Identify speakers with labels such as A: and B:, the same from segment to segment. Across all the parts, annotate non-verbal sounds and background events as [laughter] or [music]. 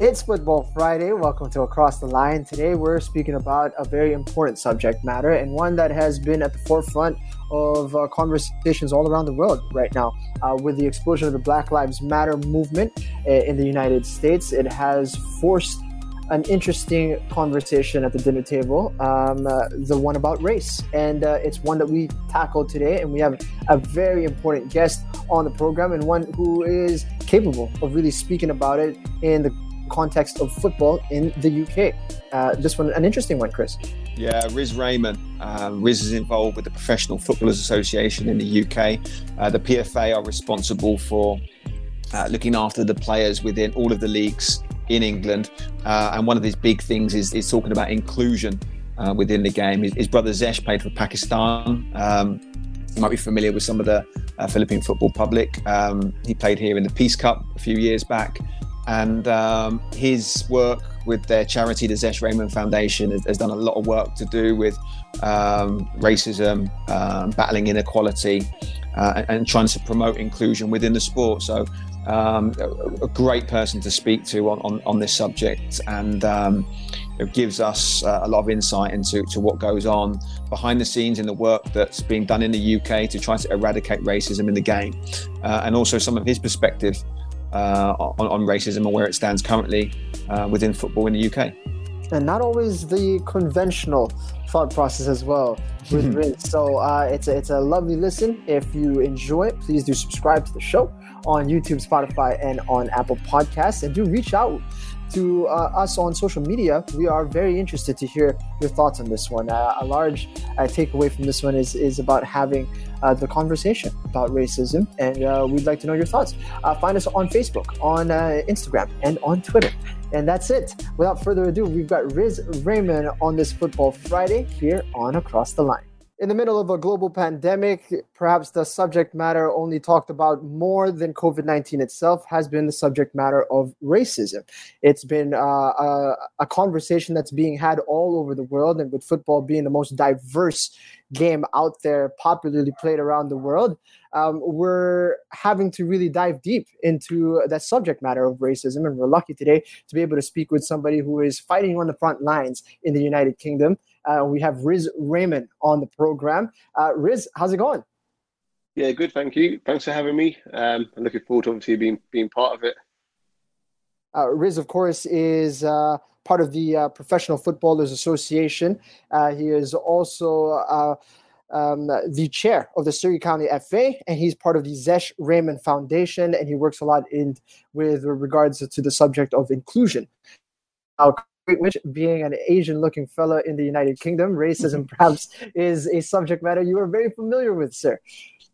A: It's Football Friday. Welcome to Across the Line. Today we're speaking about a very important subject matter and one that has been at the forefront of uh, conversations all around the world right now. Uh, with the explosion of the Black Lives Matter movement uh, in the United States, it has forced an interesting conversation at the dinner table, um, uh, the one about race. And uh, it's one that we tackled today. And we have a very important guest on the program and one who is capable of really speaking about it in the context of football in the UK. Uh, this one, an interesting one, Chris.
B: Yeah, Riz Rehman. Uh, Riz is involved with the Professional Footballers Association in the UK. Uh, the PFA are responsible for uh, looking after the players within all of the leagues in England. Uh, and one of these big things is, is talking about inclusion uh, within the game. His, his, brother Zesh played for Pakistan. Um, you might be familiar with some of the uh, Philippine football public. Um, he played here in the Peace Cup a few years back and um, his work with their charity, the Zesh Rehman Foundation, has, has done a lot of work to do with um, racism, um, battling inequality, uh, and, trying to promote inclusion within the sport. So, um, a, a, great person to speak to on, on, on this subject, and um, it gives us uh, a lot of insight into to what goes on behind the scenes in the work that's being done in the UK to try to eradicate racism in the game, uh, and also some of his perspective uh, on, on, racism and where it stands currently uh, within football in the UK.
A: And not always the conventional thought process as well with. [laughs] So uh, it's a, it's a lovely listen. If you enjoy it, please do subscribe to the show on YouTube, Spotify, and on Apple Podcasts, and do reach out to uh, us on social media. We are very interested to hear your thoughts on this one. Uh, a large uh, takeaway from this one is is about having uh, the conversation about racism, and uh, we'd like to know your thoughts. Uh, find us on Facebook, on Instagram, and on Twitter. And that's it. Without further ado, we've got Riz Rehman on this Football Friday here on Across the Line in the middle of a global pandemic, perhaps the subject matter only talked about more than COVID 19 itself has been the subject matter of racism. It's been uh, a, a, conversation that's being had all over the world, and with football being the most diverse game out there, popularly played around the world, um, we're having to really dive deep into that subject matter of racism. And we're lucky today to be able to speak with somebody who is fighting on the front lines in the United Kingdom. Uh, we have Riz Rehman on the program. Uh, Riz, how's it going?
C: Yeah, good. Thank you. Thanks for having me. Um, I'm looking forward to obviously being being part of it.
A: Uh, Riz, of course, is uh, part of the uh, Professional Footballers Association. Uh, he is also uh, um, the chair of the Surrey County FA, and he's part of the Zesh Rehman Foundation, and he works a lot in with regards to the subject of inclusion. Which being an Asian looking fellow in the United Kingdom, racism [laughs] perhaps is a subject matter you are very familiar with, sir.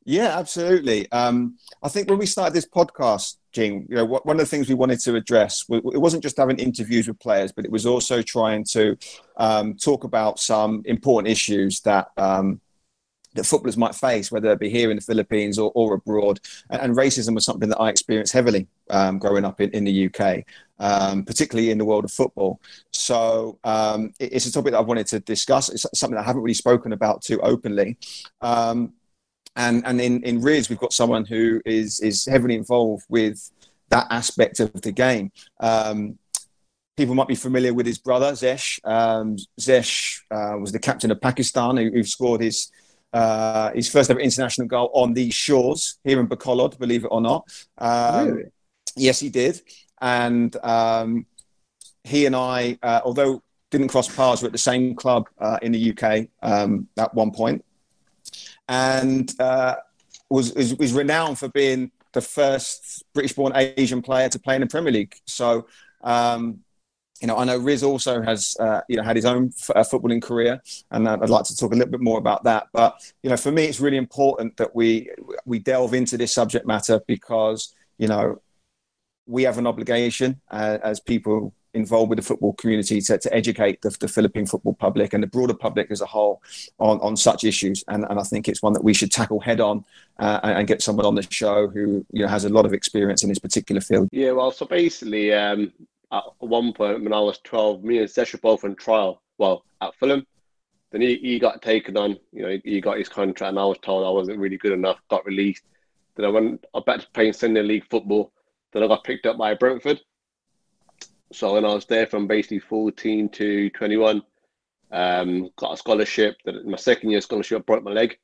B: Yeah, absolutely. Um, I think when we started this podcast, Jing, you know, one of the things we wanted to address, it wasn't just having interviews with players, but it was also trying to um, talk about some important issues that um, that footballers might face, whether it be here in the Philippines or, or abroad. And, and, racism was something that I experienced heavily um, growing up in, in the UK, um, particularly in the world of football. So um, it, it's a topic that I wanted to discuss. It's something that I haven't really spoken about too openly. Um, and and in, in Riz, we've got someone who is, is heavily involved with that aspect of the game um, people might be familiar with his brother Zesh. Um, Zesh uh, was the captain of Pakistan, who, who scored his uh, his first ever international goal on these shores here in Bacolod, believe it or not. Um, really? Yes, he did. And um, he and I, uh, although didn't cross paths, were at the same club uh, in the UK um, at one point, and uh, was, was, was renowned for being the first British-born Asian player to play in the Premier League. So um, you know, I know Riz also has, uh, you know, had his own f- uh, footballing career, and I'd like to talk a little bit more about that. But you know, for me, it's really important that we we delve into this subject matter because you know we have an obligation uh, as people involved with the football community to, to educate the, the, Philippine football public and the broader public as a whole on, on such issues. And, and I think it's one that we should tackle head on uh, and, and, get someone on the show who you know has a lot of experience in this particular field.
C: Yeah, well, so basically, um, at one point when I was 12, me and Zesh were both on trial, well, at Fulham. Then he, he got taken on, you know, he got his contract, and I was told I wasn't really good enough, got released. Then I went back to playing Sunday League football. Then I got picked up by Brentford. So when I was there from basically 14 to 21, um, got a scholarship. That my second year scholarship, I broke my leg.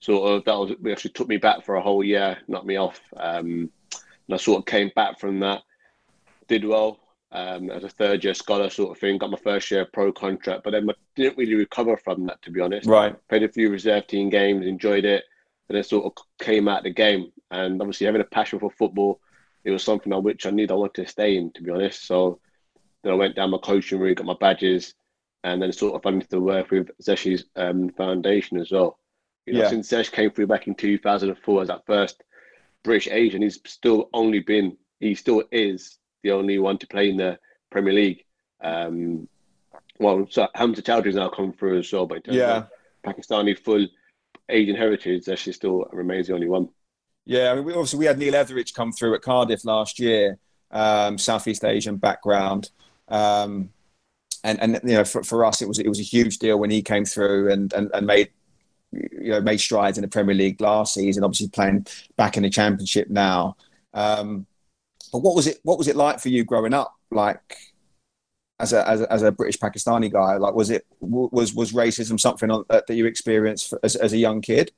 C: Sort of that was it actually took me back for a whole year, knocked me off. Um, and I sort of came back from that, did well um, as a third year scholar sort of thing. Got my first year pro contract, but then I didn't really recover from that to be honest.
B: Right.
C: Played a few reserve team games, enjoyed it, and then sort of came out the game. And obviously having a passion for football, it was something on which I knew I wanted to stay in to be honest. So then I went down my coaching route, got my badges, and then sort of went into work with Zeshi's um, foundation as well. You know,
B: Yeah.
C: since Zesh came through back in 2004 as that first British Asian, he's still only been, he still is the only one to play in the Premier League. Um, well, so Hamza Choudhury's now come through as well, but in terms
B: Yeah.
C: of Pakistani full Asian heritage, Zesh still remains the only one.
B: Yeah, I mean, we, obviously we had Neil Etheridge come through at Cardiff last year, um, Southeast Asian background, um, and and you know for, for us it was it was a huge deal when he came through and and, and made you know made strides in the Premier League last season. Obviously playing back in the Championship now. Um, but what was it? What was it like for you growing up? Like as a as a, as a British Pakistani guy, like was it was was racism something on, that you experienced as, as a young kid?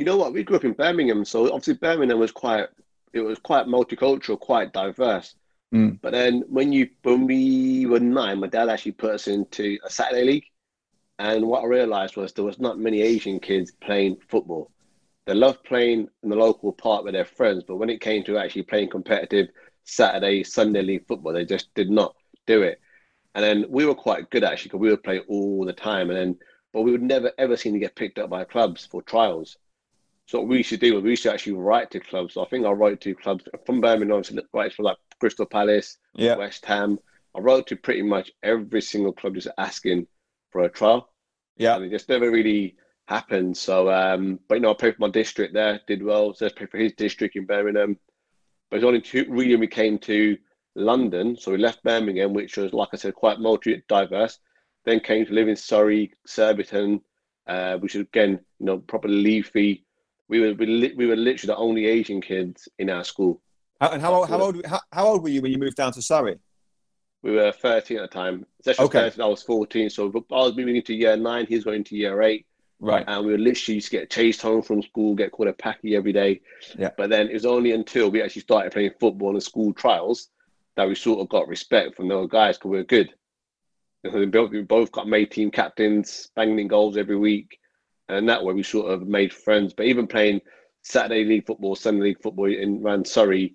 C: You know what? We grew up in Birmingham, so obviously Birmingham was quite it was quite multicultural, quite diverse.
B: Mm.
C: But then when you when we were nine, my dad actually put us into a Saturday league, and what I realised was there was not many Asian kids playing football. They loved playing in the local park with their friends, but when it came to actually playing competitive Saturday, Sunday league football, they just did not do it. And then we were quite good actually because we would play all the time, and then but we would never ever seem to get picked up by clubs for trials. So what we used to do was we used to actually write to clubs. So I think I wrote to clubs from Birmingham, obviously, right for like Crystal Palace,
B: Yeah.
C: West Ham. I wrote to pretty much every single club just asking for a trial.
B: Yeah.
C: And it just never really happened. So, um, but you know, I played for my district there, did well. So I played for his district in Birmingham. But it's only two, really when we came to London. So we left Birmingham, which was, like I said, quite multi diverse. Then came to live in Surrey, Surbiton, uh, which is again, you know, proper leafy. We were we, li- we were literally the only Asian kids in our school.
B: How, and how old, how old how, how old were you when you moved down to Surrey?
C: We were 13 at the time. Session
B: Okay.
C: okay. 13, I was 14. So I was moving into year nine. He's going to year eight.
B: Right.
C: And we would literally used to get chased home from school, get called a packy every day.
B: Yeah.
C: But then it was only until we actually started playing football in school trials that we sort of got respect from those guys because we were good. We both, we both got made team captains, banging in goals every week. And that way we sort of made friends. But even playing Saturday league football, Sunday league football in around Surrey,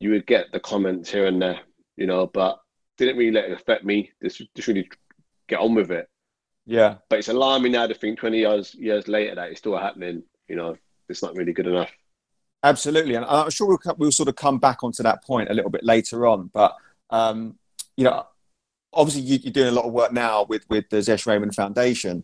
C: you would get the comments here and there, you know, but didn't really let it affect me. Just, just really get on with it.
B: Yeah.
C: But it's alarming now to think 20 years years later that it's still happening. You know, it's not really good enough.
B: Absolutely, and I'm sure we'll, we'll sort of come back onto that point a little bit later on. But um, you know, obviously you, you're doing a lot of work now with with the Zesh Rehman Foundation,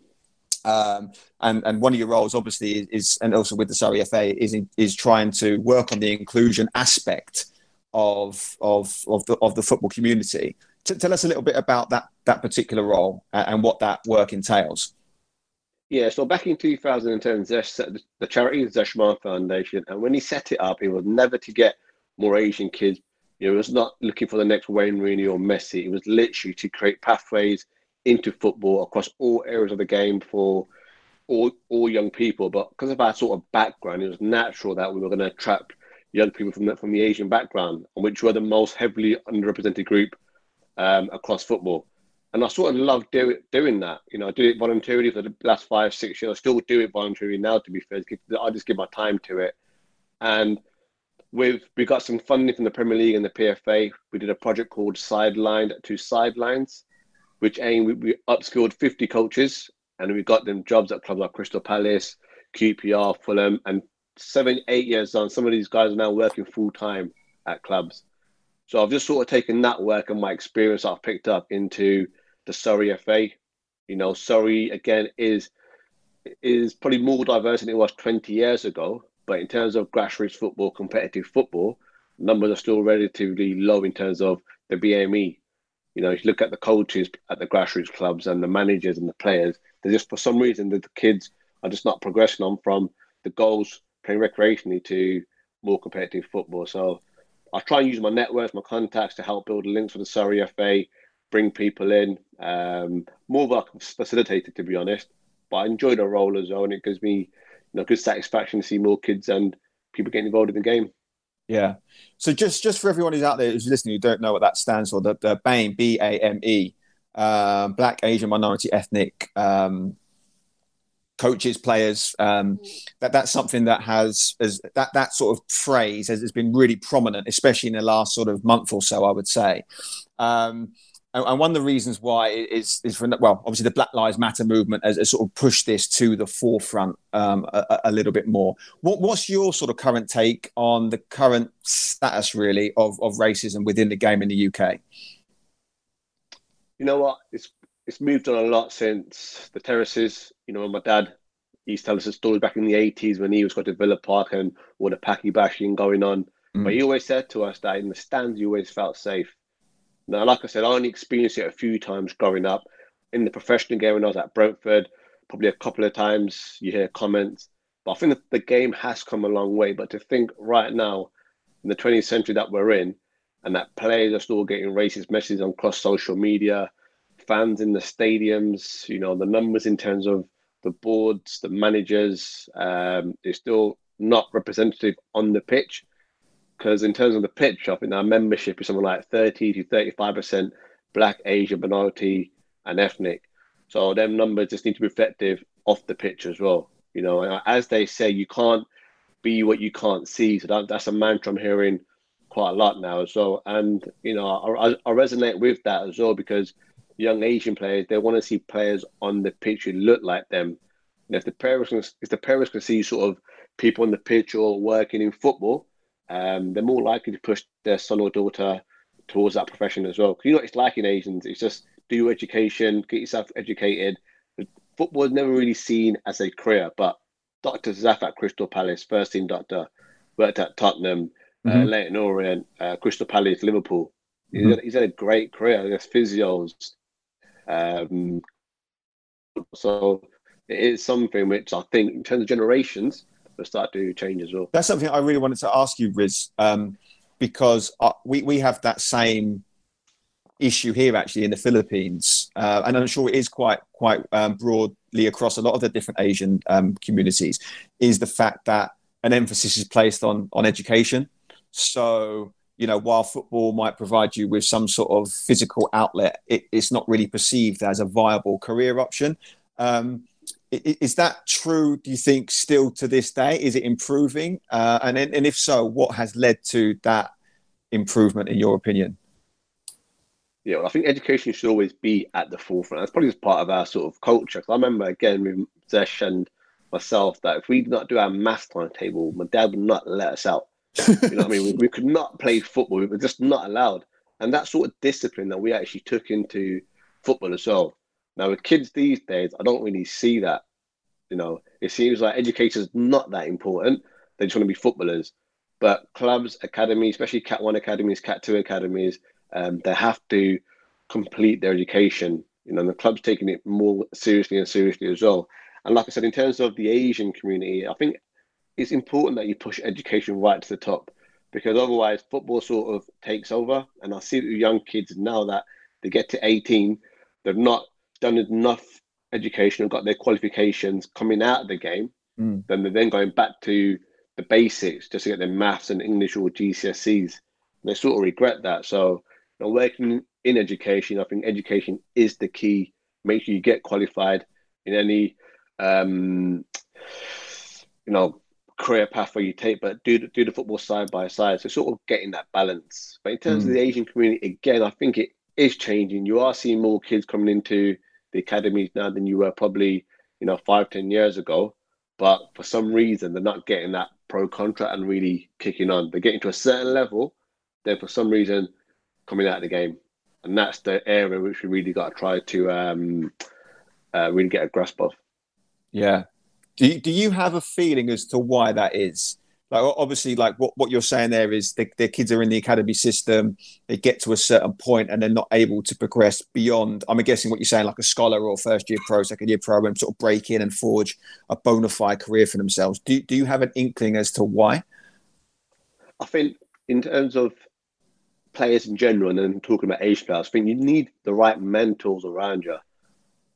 B: um, and and one of your roles obviously is, is and also with the Surrey FA is is trying to work on the inclusion aspect of of of the of the football community. T- tell us a little bit about that that particular role and, what that work entails.
C: Yeah, so back in 2010, Zesh set the, charity the charity Zeshman Foundation, and when he set it up, it was never to get more Asian kids. You know, it was not looking for the next Wayne Rooney or Messi. It was literally to create pathways into football across all areas of the game for all all young people. But because of our sort of background, it was natural that we were going to attract young people from the, from the Asian background, which were the most heavily underrepresented group um, across football. And I sort of love do doing that. You know, I do it voluntarily for the last five, six years. I still do it voluntarily now, to be fair. I just give my time to it. And with we got some funding from the Premier League and the PFA. We did a project called Sidelined to Sidelines, which aim we, we upskilled 50 coaches and we got them jobs at clubs like Crystal Palace, QPR, Fulham, and seven, eight years on, some of these guys are now working full time at clubs. So I've just sort of taken that work and my experience I've picked up into the Surrey FA. You know, Surrey again is is probably more diverse than it was 20 years ago. But in terms of grassroots football, competitive football, numbers are still relatively low in terms of the BME. You know, if you look at the coaches at the grassroots clubs and the managers and the players, they're just for some reason the kids are just not progressing on from the goals playing recreationally to more competitive football. So I try and use my networks, my contacts to help build links for the Surrey FA, bring people in. Um, more of a facilitator, to be honest. But I enjoy the role as well, and it gives me you know good satisfaction to see more kids and people getting involved in the game.
B: Yeah. So just just for everyone who's out there who's listening who don't know what that stands for, the, the BAME, B A M E, uh, Black, Asian, Minority, Ethnic um, coaches, players. Um, that that's something that has as that that sort of phrase has, has, been really prominent, especially in the last sort of month or so. I would say. Um, and, one of the reasons why is is for well, obviously the Black Lives Matter movement has, has sort of pushed this to the forefront um, a, a, little bit more. What, what's your sort of current take on the current status, really, of, of racism within the game in the UK?
C: You know what? It's it's moved on a lot since the terraces. You know, my dad he used to tell us a story back in the eighties when he was going to Villa Park and all the packy bashing going on. Mm. But he always said to us that in the stands, you always felt safe. Now, like I said, I only experienced it a few times growing up. In the professional game when I was at Brentford, probably a couple of times you hear comments. But I think that the game has come a long way. But to think right now, in the 20th century that we're in, and that players are still getting racist messages on cross social media, fans in the stadiums, you know, the numbers in terms of the boards, the managers, um, they're still not representative on the pitch because in terms of the pitch, I think our membership is something like 30 to 35% black, Asian, minority, and ethnic. So them numbers just need to be effective off the pitch as well. You know, as they say, you can't be what you can't see. So that, that's a mantra I'm hearing quite a lot now well. And, you know, I, I resonate with that as well because young Asian players, they want to see players on the pitch who look like them. And if the parents, if the parents can see sort of people on the pitch or working in football, um, they're more likely to push their son or daughter towards that profession as well. Because You know, what it's like in Asians, it's just do your education, get yourself educated. Football is never really seen as a career, but Dr. Zaf at Crystal Palace, first team doctor, worked at Tottenham, uh, mm-hmm. uh, Leyton Orient, uh, Crystal Palace, Liverpool. He's, mm-hmm. had, he's, had, a great career. There's physios. Um, so it is something which I think, in terms of generations, will start to change as well.
B: That's something I really wanted to ask you, Riz, um, because uh, we, we have that same issue here actually in the Philippines, uh, and I'm sure it is quite quite um, broadly across a lot of the different Asian um, communities. Is the fact that an emphasis is placed on on education. So you know, while football might provide you with some sort of physical outlet, it, it's not really perceived as a viable career option. Um, is that true? Do you think still to this day? Is it improving? Uh, and and if so, what has led to that improvement, in your opinion?
C: Yeah, well, I think education should always be at the forefront. That's probably just part of our sort of culture. Because I remember again with Zesh and myself that if we did not do our math timetable, my dad would not let us out. you know what I mean? We, we could not play football. We were just not allowed. And that sort of discipline that we actually took into football as well now with kids these days, I don't really see that. You know, it seems like education's not that important. They just want to be footballers. But clubs, academies, especially Cat One academies, Cat Two academies, um, they have to complete their education. You know, the club's taking it more seriously and seriously as well. And like I said, in terms of the Asian community, I think it's important that you push education right to the top because otherwise football sort of takes over. And I see young kids now that they get to 18, they're not done enough education and got their qualifications coming out of the game, mm. then they're then going back to the basics just to get their maths and English or GCSEs. And they sort of regret that. So, you know, working in education, I think education is the key. Make sure you get qualified in any, um, you know, career path where you take, but do do the football side by side. So sort of getting that balance. But in terms mm. of the Asian community, again, I think it is changing. You are seeing more kids coming into the academies now than you were probably, you know, five, ten years ago. But for some reason, they're not getting that pro contract and really kicking on. They're getting to a certain level, then for some reason coming out of the game. And that's the area which we really got to try to um, uh, really get a grasp of.
B: Yeah. Do you, do you have a feeling as to why that is? Like obviously like what, what you're saying there is the, their kids are in the academy system they get to a certain point and they're not able to progress beyond i'm guessing what you're saying like a scholar or first year pro second year pro and sort of break in and forge a bona fide career for themselves do, do you have an inkling as to why
C: i think in terms of players in general, and then talking about age players, I think you need the right mentors around you.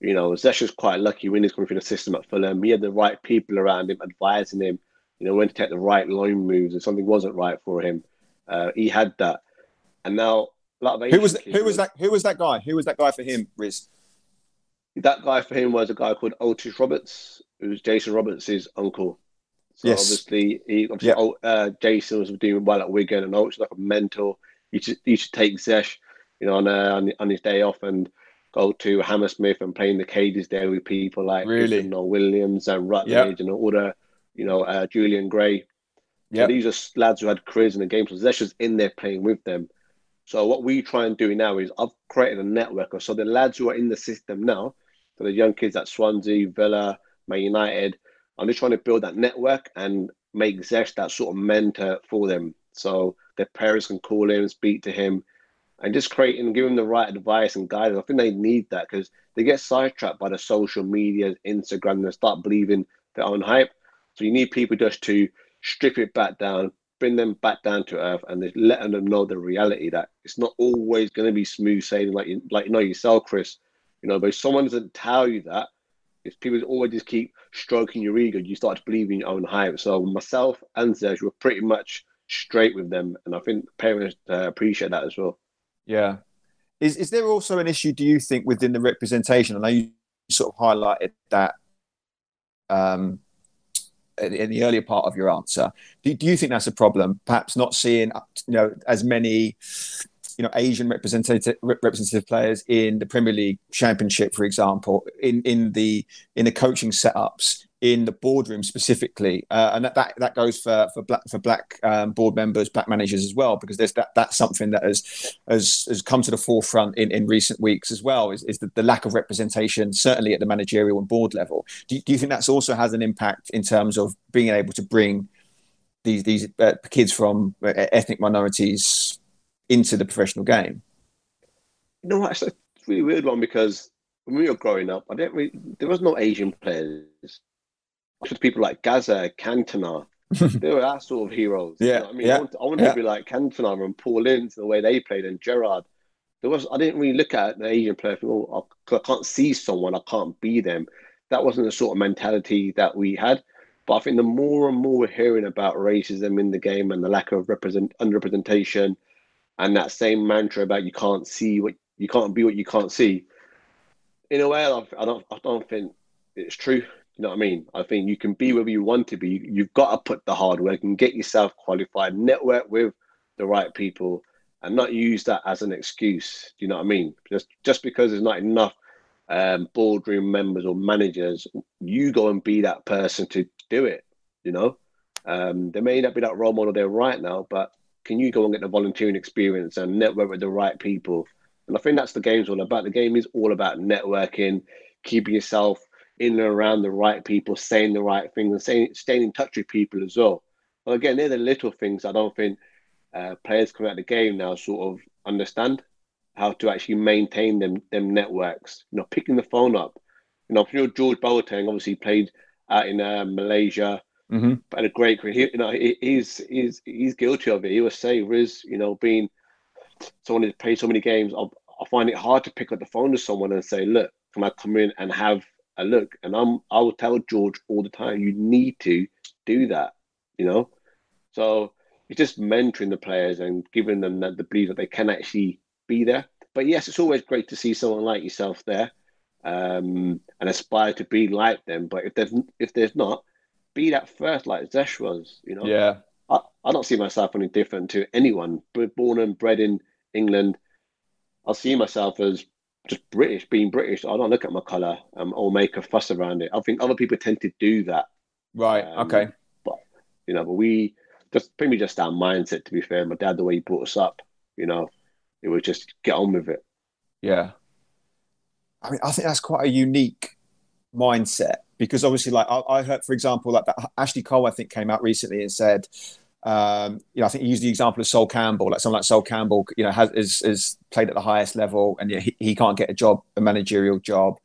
C: You know, Zesh was quite lucky when he's coming through the system at Fulham. He had the right people around him, advising him, you know, when to take the right loan moves if something wasn't right for him. Uh, he had that, and now a lot of
B: who was who was that who was that guy? Who was that guy for him, Riz?
C: That guy for him was a guy called Otis Roberts, who was Jason Roberts' uncle. So
B: Yes.
C: obviously, he obviously
B: Yeah.
C: uh, Jason was doing well at Wigan, and Otis was like a mentor. He should you should take Zesh, you know, on uh, on, on his day off and go to Hammersmith and play in the cages there with people like
B: Really?
C: know, Williams and Rutledge and all the you know uh, Julian Gray. So
B: Yeah.
C: these are lads who had careers in the game. So in there playing with them. So what we try and do now is I've created a network. So the lads who are in the system now, so the young kids at Swansea, Villa, Man United, I'm just trying to build that network and make Zesh that sort of mentor for them. So their parents can call him, speak to him, and just create and give them the right advice and guidance. I think they need that because they get sidetracked by the social media, Instagram, and they start believing their own hype. So you need people just to strip it back down, bring them back down to earth, and letting them know the reality that it's not always going to be smooth sailing like you, like you know yourself, Chris. You know, but if someone doesn't tell you that, if people always just keep stroking your ego, you start to believe in your own hype. So myself and Zesh were pretty much straight with them, and I think parents uh, appreciate that as well.
B: Yeah. Is is there also an issue, do you think, within the representation? I know you sort of highlighted that um, in the earlier part of your answer. Do, do you think that's a problem? Perhaps not seeing you know as many you know Asian representative representative players in the Premier League Championship, for example, in in the in the coaching setups, in the boardroom specifically, uh, and that, that that goes for for black for black um, board members, black managers as well, because there's that that's something that has has has come to the forefront in, in recent weeks as well. Is, is the, the lack of representation, certainly at the managerial and board level. Do, you- do you think that's also has an impact in terms of being able to bring these these uh, kids from uh, ethnic minorities into the professional game?
C: You know what? It's a really weird one because when we were growing up, I didn't really, there was no Asian players. Just people like Gazza, Cantona. [laughs] they were our sort of heroes. you
B: Yeah,
C: know I mean,
B: yeah,
C: I want, I want
B: yeah.
C: to be like Cantona and Paul Ince the way they played and Gerrard. There was I didn't really look at an Asian player. think, Oh, I, I can't see someone. I can't be them. That wasn't the sort of mentality that we had. But I think the more and more we're hearing about racism in the game and the lack of represent underrepresentation, and that same mantra about you can't see what you can't be what you can't see. In a way, I don't I don't think it's true. You know what I mean? I think you can be wherever you want to be. You've got to put the hard work and get yourself qualified, network with the right people, and not use that as an excuse. Do you know what I mean? Just just because there's not enough um, boardroom members or managers, you go and be that person to do it. You know, um, there may not be that role model there right now, but can you go and get the volunteering experience and network with the right people? And I think that's the game's all about. The game is all about networking, keeping yourself in and around the right people, saying the right things, and saying, staying in touch with people as well. Well, again, they're the little things I don't think uh, players coming out of the game now sort of understand how to actually maintain them them networks. You know, picking the phone up. You know, if you know George Boateng obviously played out in uh, Malaysia,
B: Mm-hmm.
C: but had a great career. He, you know, he, he's he's he's guilty of it. He was say Riz, you know, being someone who's played so many games, I, I find it hard to pick up the phone to someone and say, "Look, can I come in and have a look?" And I'm I will tell George all the time, "You need to do that," you know. So it's just mentoring the players and giving them the, the belief that they can actually be there. But yes, it's always great to see someone like yourself there um, and aspire to be like them. But if there's if there's not, be that first like Zesh was. You know,
B: Yeah.
C: I, I don't see myself any different to anyone. Born and bred in England, I see myself as just British, being British. I don't look at my colour um, or make a fuss around it. I think other people tend to do that.
B: Right.
C: Um,
B: okay.
C: But you know, but we just maybe just our mindset. To be fair, my dad, the way he brought us up, you know, it was just get on with it.
B: Yeah. I mean, I think that's quite a unique mindset because obviously, like I, I heard, for example, like that Ashley Cole, I think, came out recently and said, um, you know, I think he used the example of Sol Campbell, like someone like Sol Campbell, you know, has is, is played at the highest level and he, he can't get a job, a managerial job.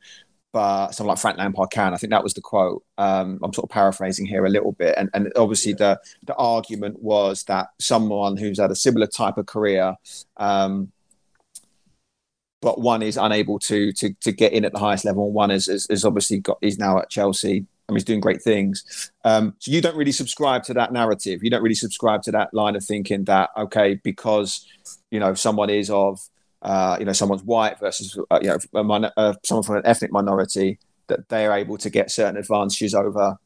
B: but someone like Frank Lampard can. I think that was the quote. Um, I'm sort of paraphrasing here a little bit, and, and obviously the the argument was that someone who's had a similar type of career, um, but one is unable to to to get in at the highest level, and one is is, is obviously got he's now at Chelsea. And he's doing great things. Um, so you don't really subscribe to that narrative. You don't really subscribe to that line of thinking that okay, because you know someone is of uh, you know someone's white versus uh, you know min- uh, someone from an ethnic minority that they are able to get certain advantages over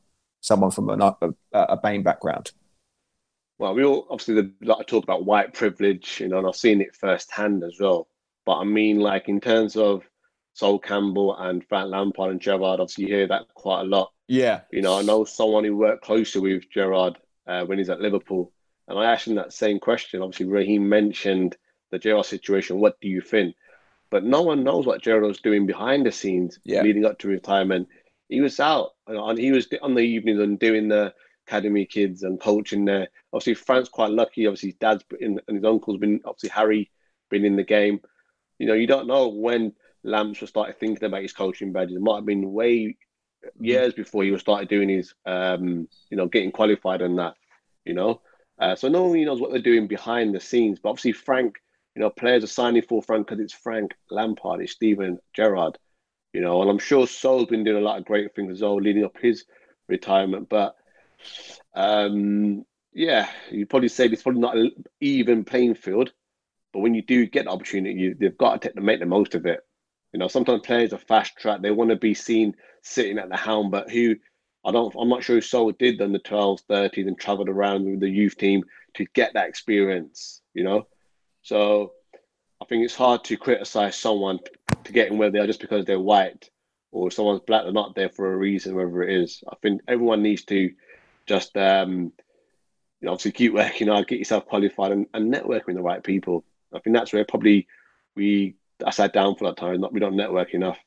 B: someone from a, a, a BAME background.
C: Well, we all obviously like to talk about white privilege, you know, and I've seen it firsthand as well. But I mean, like in terms of Sol Campbell and Frank Lampard and Gerrard, obviously you hear that quite a lot.
B: Yeah.
C: You know, I know someone who worked closer with Gerrard uh, when he's at Liverpool, and I asked him that same question. Obviously, Raheem mentioned the Gerrard situation. What do you think? But no one knows what Gerrard was doing behind the scenes
B: Yeah.
C: leading up to retirement. He was out, and he was on the evenings and doing the academy kids and coaching there. Obviously, Frank's quite lucky. Obviously, his dad's been and his uncle's been obviously Harry been in the game. You know, you don't know when Lamps was started thinking about his coaching badges. It might have been way years before he was started doing his, um, you know, getting qualified and that. You know, uh, so no one really knows what they're doing behind the scenes. But obviously, Frank, you know, players are signing for Frank because it's Frank Lampard, it's Steven Gerrard. You know, and I'm sure Sol's been doing a lot of great things as well, leading up his retirement. But um, yeah, you probably say it's probably not an even playing field. But when you do get the opportunity, you, they've got to take, make the most of it. You know, sometimes players are fast track; they want to be seen sitting at the helm. But who, I don't, I'm not sure who Sol did on the 12s, 13s, and travelled around with the youth team to get that experience. You know, so I think it's hard to criticize someone to getting where they are just because they're white or someone's black. They're not there for a reason, whatever it is. I think everyone needs to just, um, you know, obviously keep working hard, get yourself qualified, and, and network with the right people. I think that's where probably we that's our downfall at times. Not we don't network enough.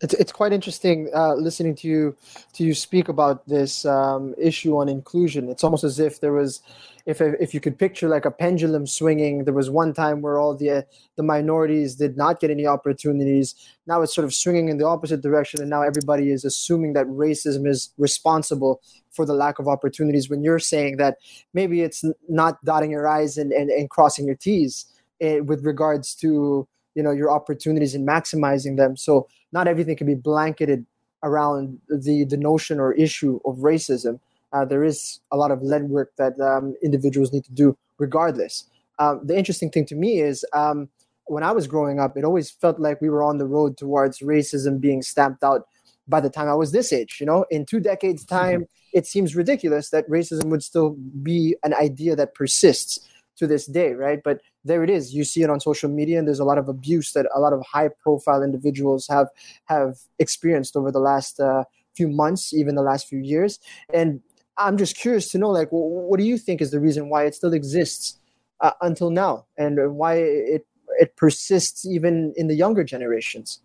A: It's it's quite interesting uh, listening to you to you speak about this um, issue on inclusion. It's almost as if there was, if if you could picture like a pendulum swinging. There was one time where all the the minorities did not get any opportunities. Now it's sort of swinging in the opposite direction, and now everybody is assuming that racism is responsible for the lack of opportunities. When you're saying that maybe it's not dotting your i's and and, and crossing your t's eh, with regards to you know your opportunities and maximizing them. So not everything can be blanketed around the the notion or issue of racism. Uh, there is a lot of lead work that um, individuals need to do regardless. Um, the interesting thing to me is um, when I was growing up, it always felt like we were on the road towards racism being stamped out by the time I was this age. You know, in two decades' time, it seems ridiculous that racism would still be an idea that persists to this day, right? But there it is. You see it on social media, and there's a lot of abuse that a lot of high-profile individuals have have experienced over the last uh, few months, even the last few years. And I'm just curious to know, like, wh- what do you think is the reason why it still exists uh, until now, and why it it persists even in the younger generations?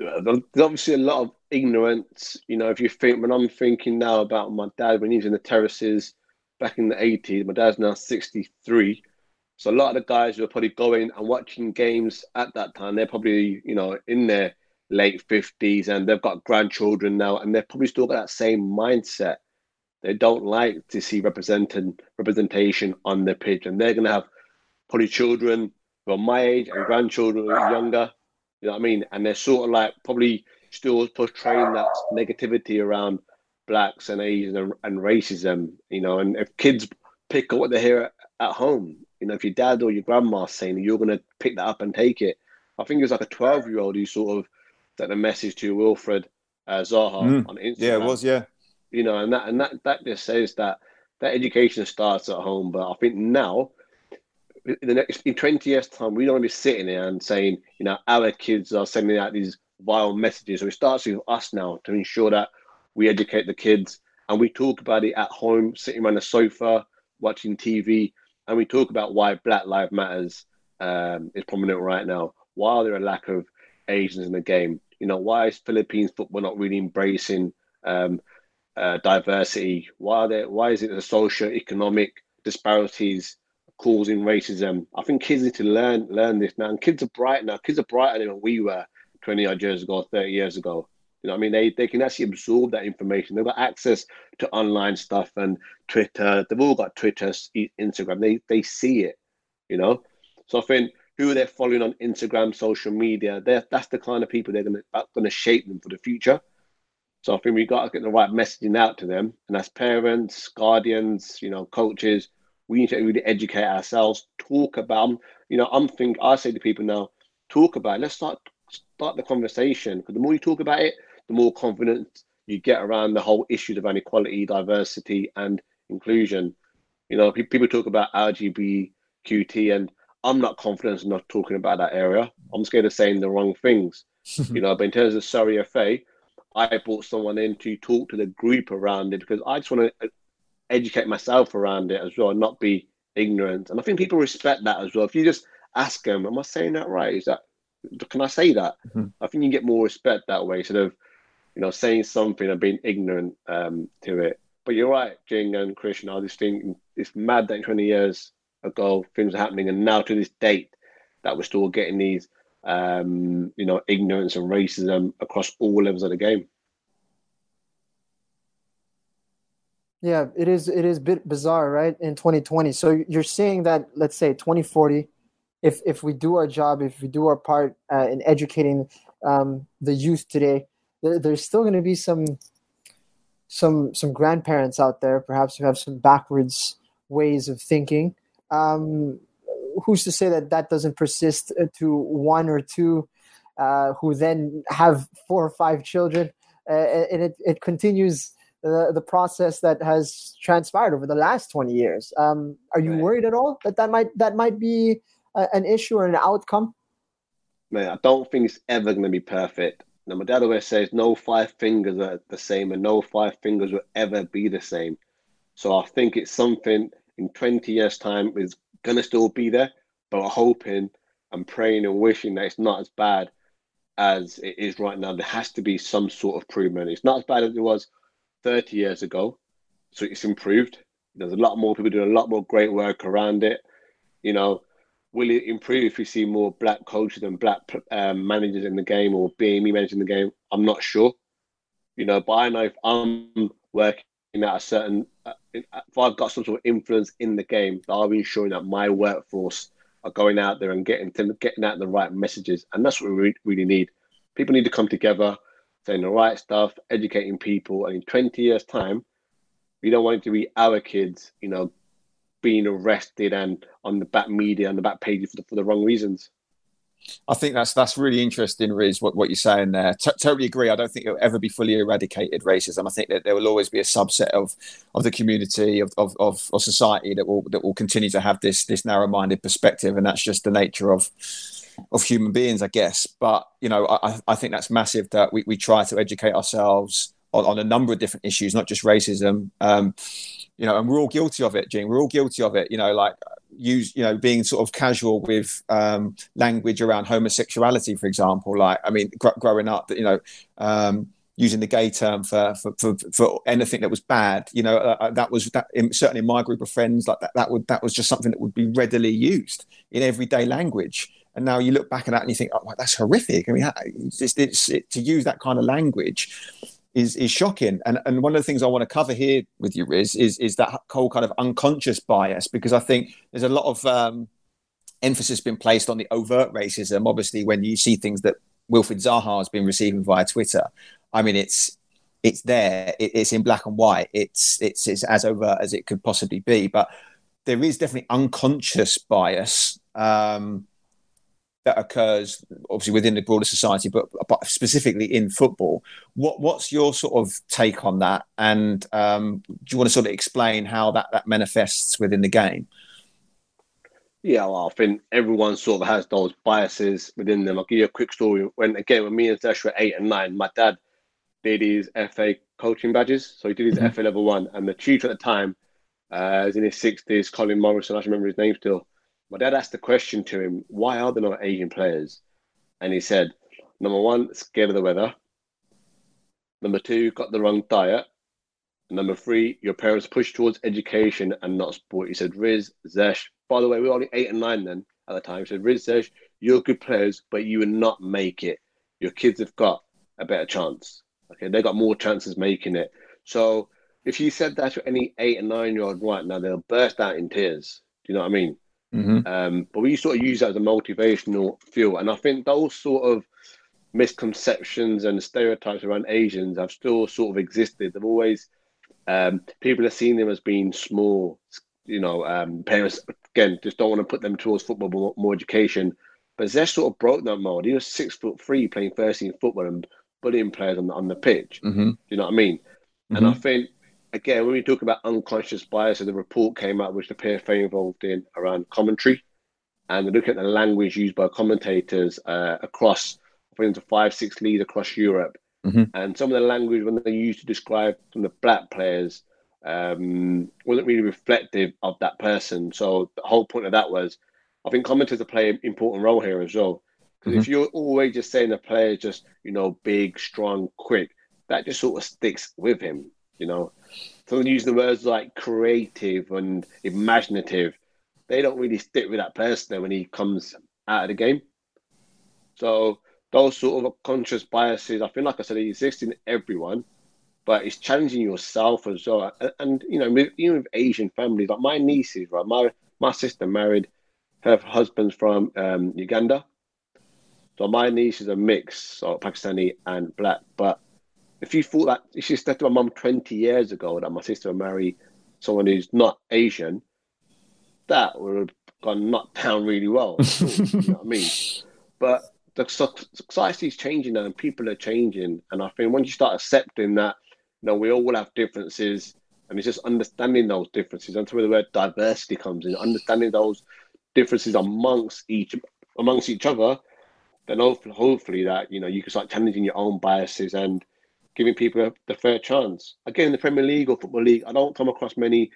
C: Uh, There's obviously a lot of ignorance. You know, if you think when I'm thinking now about my dad when he's in the terraces back in the 80s, my dad's now 63. So a lot of the guys who are probably going and watching games at that time, they're probably, you know, in their late 50s and they've got grandchildren now and they've probably still got that same mindset. They don't like to see represented representation on the pitch and they're gonna have probably children who are my age and grandchildren younger. You know what I mean? And they're sort of like probably still portraying that negativity around blacks and Asians and, and racism, you know, and if kids pick up what they hear at home, you know, if your dad or your grandma's saying you're going to pick that up and take it. I think it was like a 12 year old who sort of sent a message to Wilfried uh, Zaha
B: Mm.
C: on Instagram.
B: Yeah, it was. Yeah.
C: You know, and that and that that just says that that education starts at home. But I think now, in the next in 20 years' time, we don't want to be sitting here and saying, you know, our kids are sending out these vile messages. So it starts with us now to ensure that we educate the kids and we talk about it at home, sitting around the sofa, watching TV, and we talk about why Black Lives Matters um, is prominent right now. Why are there a lack of Asians in the game? You know, why is Philippines football not really embracing um, uh, diversity? Why are there? Why is it the socio-economic disparities causing racism? I think kids need to learn learn this now. And kids are bright now. Kids are brighter than we were 20 odd years ago, 30 years ago. You know I mean? They, they can actually absorb that information. They've got access to online stuff and Twitter. They've all got Twitter, Instagram. They, they see it, you know? So I think who they're following on Instagram, social media, that's the kind of people they're going to shape them for the future. So I think we've got to get the right messaging out to them. And as parents, guardians, you know, coaches, we need to really educate ourselves, talk about, you know, I'm thinking, I say to people now, talk about it. Let's start start the conversation. Because the more you talk about it, the more confident you get around the whole issues of inequality, diversity, and inclusion. You know, people talk about LGBTQT, and I'm not confident enough talking about that area. I'm scared of saying the wrong things. [laughs] you know, but in terms of Surrey FA, I brought someone in to talk to the group around it because I just want to uh, educate myself around it as well, and not be ignorant. And I think people respect that as well. If you just ask them, "Am I saying that right? Is that can I say that?" Mm-hmm. I think you get more respect that way, instead of you know saying something and being ignorant um, to it. But you're right, Jing and Christian. I just think it's mad that 20 years ago things are happening, and now to this date that we're still getting these um, you know, ignorance and racism across all levels of the game.
A: Yeah, it is. It is a bit bizarre, right? In 2020, so you're seeing that, let's say, 2040, if if we do our job, if we do our part uh, in educating um, the youth today, there, there's still going to be some some some grandparents out there, perhaps who have some backwards ways of thinking. Um, who's to say that that doesn't persist uh, to one or two uh, who then have four or five children uh, and it, it continues the, the process that has transpired over the last 20 years um, are you right. worried at all that that might that might be an issue or an outcome
C: man i don't think it's ever going to be perfect now, my dad always says no five fingers are the same and no five fingers will ever be the same so i think it's something in 20 years time is gonna still be there, but I'm hoping and praying and wishing that it's not as bad as it is right now. There has to be some sort of improvement. It's not as bad as it was 30 years ago, so it's improved. There's a lot more people doing a lot more great work around it. You know, will it improve if we see more black coaches and black um, managers in the game or BME managing the game? I'm not sure. You know, but I know if I'm working at a certain uh, if I've got some sort of influence in the game, I'll be ensuring that my workforce are going out there and getting getting out the right messages, and that's what we really need. People need to come together, saying the right stuff, educating people, and in 20 years' time, we don't want it to be our kids, you know, being arrested and on the back media and the back pages for the, for the wrong reasons.
B: I think that's that's really interesting, Riz, what, what you're saying there. T- totally agree. I don't think it'll ever be fully eradicated racism. I think that there will always be a subset of of the community of, of, of, of society that will that will continue to have this this narrow minded perspective, and that's just the nature of of human beings, I guess. But you know, I, I think that's massive that we, we try to educate ourselves on, on a number of different issues, not just racism. Um, you know, and we're all guilty of it, Gene. We're all guilty of it. You know, like use you know being sort of casual with um, language around homosexuality for example like i mean gr- growing up you know um, using the gay term for, for for, for anything that was bad you know uh, uh, that was that in, certainly in my group of friends like that that would that was just something that would be readily used in everyday language and now you look back at that and you think oh that's horrific i mean it's, it's, it, to use that kind of language is is shocking. And and one of the things I want to cover here with you is is is that whole kind of unconscious bias because I think there's a lot of um, emphasis been placed on the overt racism. Obviously, when you see things that Wilfried Zaha has been receiving via Twitter, I mean it's it's there. It, it's in black and white. It's it's it's as overt as it could possibly be. But there is definitely unconscious bias. Um, that occurs obviously within the broader society, but, but specifically in football. What what's your sort of take on that? And um, do you want to sort of explain how that that manifests within the game?
C: Yeah, well, I think everyone sort of has those biases within them. I'll give you a quick story. When again, when me and Zesh were eight and nine, my dad did his FA coaching badges. So he did his mm-hmm. FA level one, and the tutor at the time uh, was in his sixties, Colin Morrison. I remember his name still my dad asked the question to him, why are there no Asian players? And he said, number one, scared of the weather. Number two, got the wrong diet. Number three, your parents push towards education and not sport. He said, Riz, Zesh. By the way, we were only eight and nine then at the time. He said, Riz, Zesh, you're good players, but you will not make it. your kids have got a better chance. Okay, they got more chances making it. So if you said that to any eight and nine year old right now, they'll burst out in tears. Do you know what I mean?
B: Mm-hmm.
C: Um, but we sort of use that as a motivational fuel, and I think those sort of misconceptions and stereotypes around Asians have still sort of existed. They've always um, people have seen them as being small. You know, um, parents again just don't want to put them towards football, more, more education. But Zesh sort of broke that mold. He was six foot three, playing first team football and bullying players on the, on the pitch.
B: Mm-hmm.
C: Do you know what I mean?
B: Mm-hmm.
C: And I think again, when we talk about unconscious bias, so the report came out which the PFA involved in around commentary, and they look at the language used by commentators uh, across, I think, the five, six leagues across Europe,
B: Mhm.
C: and some of the language when they used to describe some of the black players um, wasn't really reflective of that person. So the whole point of that was, I think commentators play an important role here as well. Because if you're always just saying a player is just you know big, strong, quick, that just sort of sticks with him. You know, so they use the words like creative and imaginative. They don't really stick with that person when he comes out of the game. So those sort of conscious biases, I feel like I said, they exist in everyone, but it's challenging yourself as well. And, and you know, with, even with Asian families, like my nieces, right? My my sister married her husband's from um, Uganda, so my niece is a mix, so Pakistani and black. But if you thought that if you said to my mum twenty years ago that my sister would marry someone who's not Asian, that would have gone knocked down really well. you know what I mean? [laughs] But the society is changing now, and people are changing. And I think once you start accepting that, you know, we all have differences, and it's just understanding those differences. And that's where the word diversity comes in. Understanding those differences amongst each amongst each other, then hopefully, hopefully that you know you can start challenging your own biases and giving people the fair chance. Again, the Premier League or Football League, I don't come across many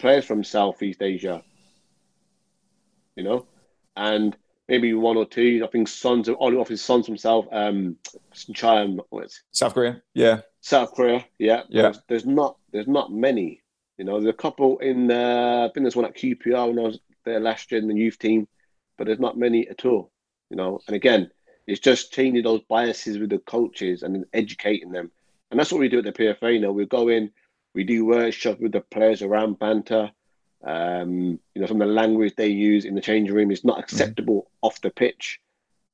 C: players from Southeast Asia. You know, and maybe one or two. I think sons of only off his sons from South um China,
B: South Korea. Yeah.
C: South Korea. Yeah,
B: Yeah.
C: There's, there's not there's not many. You know, there's a couple in. Uh, I think there's one at QPR when I was there last year in the youth team, but there's not many at all. You know, and again, it's just changing those biases with the coaches and educating them, and that's what we do at the PFA. You know, we go in, we do workshops with the players around banter. Um, you know, some of the language they use in the changing room is not acceptable off the pitch,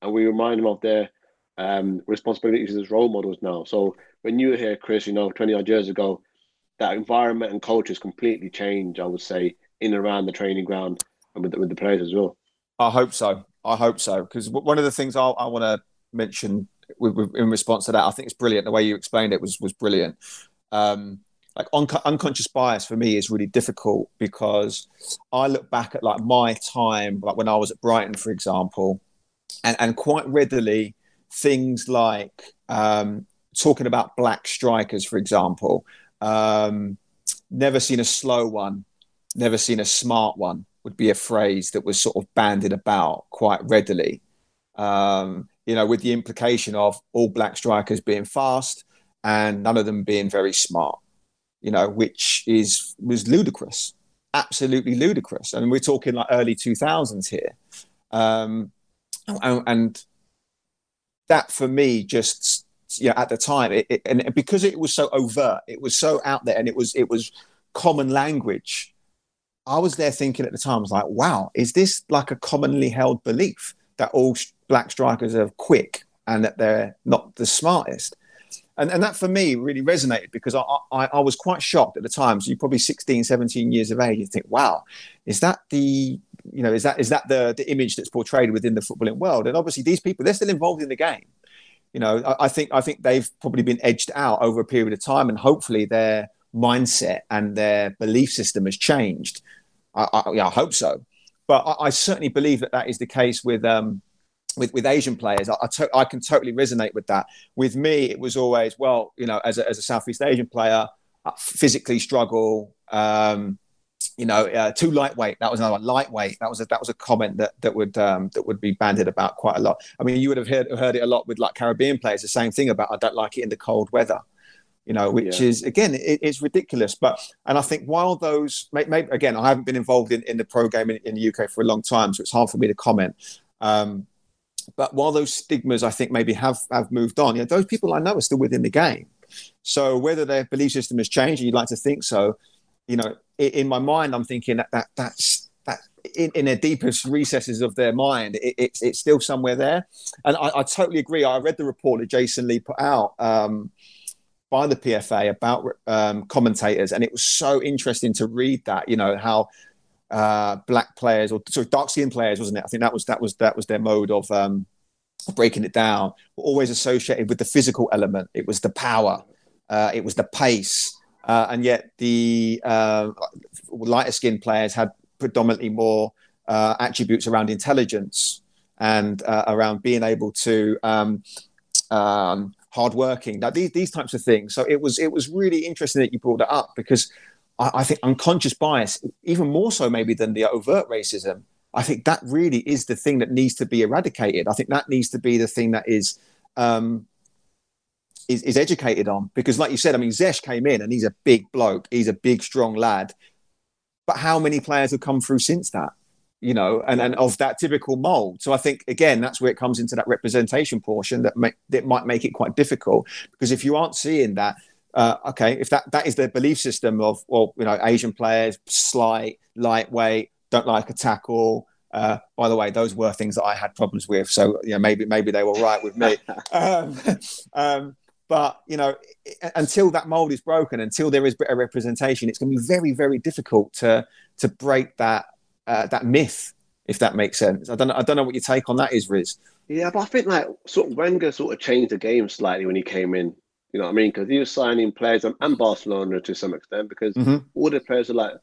C: and we remind them of their um, responsibilities as role models now. So when you were here, Chris, you know, 20 odd years ago, that environment and culture has completely changed, I would say, in and around the training ground and with the, with the players as well.
B: I hope so. I hope so because one of the things I, I want to mention in response to that, I think it's brilliant. The way you explained it was was brilliant. Um, like un- unconscious bias for me is really difficult because I look back at like my time, like when I was at Brighton, for example, and, and quite readily things like um, talking about black strikers, for example. Um, never seen a slow one, never seen a smart one would be a phrase that was sort of bandied about quite readily. Um, you know, with the implication of all black strikers being fast and none of them being very smart. You know, which is was ludicrous, absolutely ludicrous. And we're talking like early two thousands here, um, and, and that for me just yeah at the time it, it, and because it was so overt, it was so out there, and it was it was common language I was there thinking at the time, I was like, wow, is this like a commonly held belief that all black strikers are quick and that they're not the smartest? And, and that for me really resonated because I, I, I was quite shocked at the time. So you're probably 16, 17 years of age. You think, wow, is that the, you know, is that, is that the, the image that's portrayed within the footballing world? And obviously these people, they're still involved in the game. You know, I, I think, I think they've probably been edged out over a period of time and hopefully they're, mindset and their belief system has changed. I, I, yeah, hope so, but I, I, certainly believe that that is the case with um, with, with Asian players. I, to, I can totally resonate with that. With me, it was always well, you know, as a, as a Southeast Asian player, I physically struggle. Um, you know, uh, too lightweight. That was another one. Lightweight. That was a, that was a comment that that would um, that would be bandied about quite a lot. I mean, you would have heard heard it a lot with like Caribbean players. The same thing about I don't like it in the cold weather you know, which yeah. is again, it, it's ridiculous. But and I think while those, maybe, again, I haven't been involved in, in the pro game in, in, the UK for a long time, so it's hard for me to comment. Um, but while those stigmas, I think, maybe have have moved on, you know, those people I know are still within the game. So whether their belief system has changed, and you'd like to think so, you know, in, in my mind, I'm thinking that, that that's that in, in the deepest recesses of their mind, it, it's it's still somewhere there. And I, I, totally agree. I read the report that Jason Lee put out. Um, by the PFA about um, commentators, and it was so interesting to read that. You know how uh, black players or sorry, dark skinned players, wasn't it? I think that was that was that was their mode of um, breaking it down. Always associated with the physical element. It was the power. Uh, it was the pace. Uh, and yet the uh, lighter skinned players had predominantly more uh, attributes around intelligence and around being able to um, um, hardworking. Now these these types of things. So it was it was really interesting that you brought that up because I, I think unconscious bias, even more so maybe than the overt racism, I think that really is the thing that needs to be eradicated. I think that needs to be the thing that is um, is, is educated on because, like you said, I mean, Zesh came in and he's a big bloke, he's a big, strong lad. But how many players have come through since that? You know, and, and of that typical mold. So I think again, that's where it comes into that representation portion that make, that might make it quite difficult because if you aren't seeing that, uh, okay, if that that is their belief system of well, you know, Asian players slight, lightweight, don't like a tackle. Uh, by the way, those were things that I had problems with. So you know, maybe maybe they were right with me. [laughs] um, um, but you know, until that mold is broken, until there is better representation, it's going to be very very difficult to to break that uh, that myth. If that makes sense, I don't know, I don't know what your take on that is, Riz.
C: Yeah, but I think like sort of Wenger sort of changed the game slightly when he came in. You know what I mean? Because he was signing players and, and Barcelona to some extent because mm-hmm. all the players are like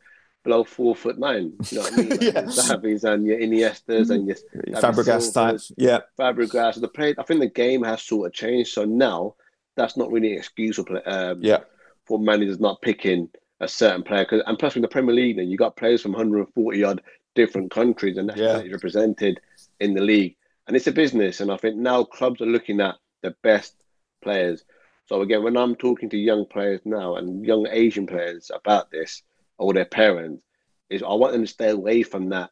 C: below four foot nine. You know what I mean? [laughs] Like yeah. And your Iniestas and your
B: Fabregas types. Yeah.
C: Fabregas. The play, I think the game has sort of changed. So now that's not really an excuse for um,
B: yeah.
C: for managers not picking a certain player. Cause, and plus, in the Premier League, now you got players from 140 odd different countries and that's yeah. represented in the league. And it's a business. And I think now clubs are looking at the best players. So again, when I'm talking to young players now and young Asian players about this or their parents, is I want them to stay away from that.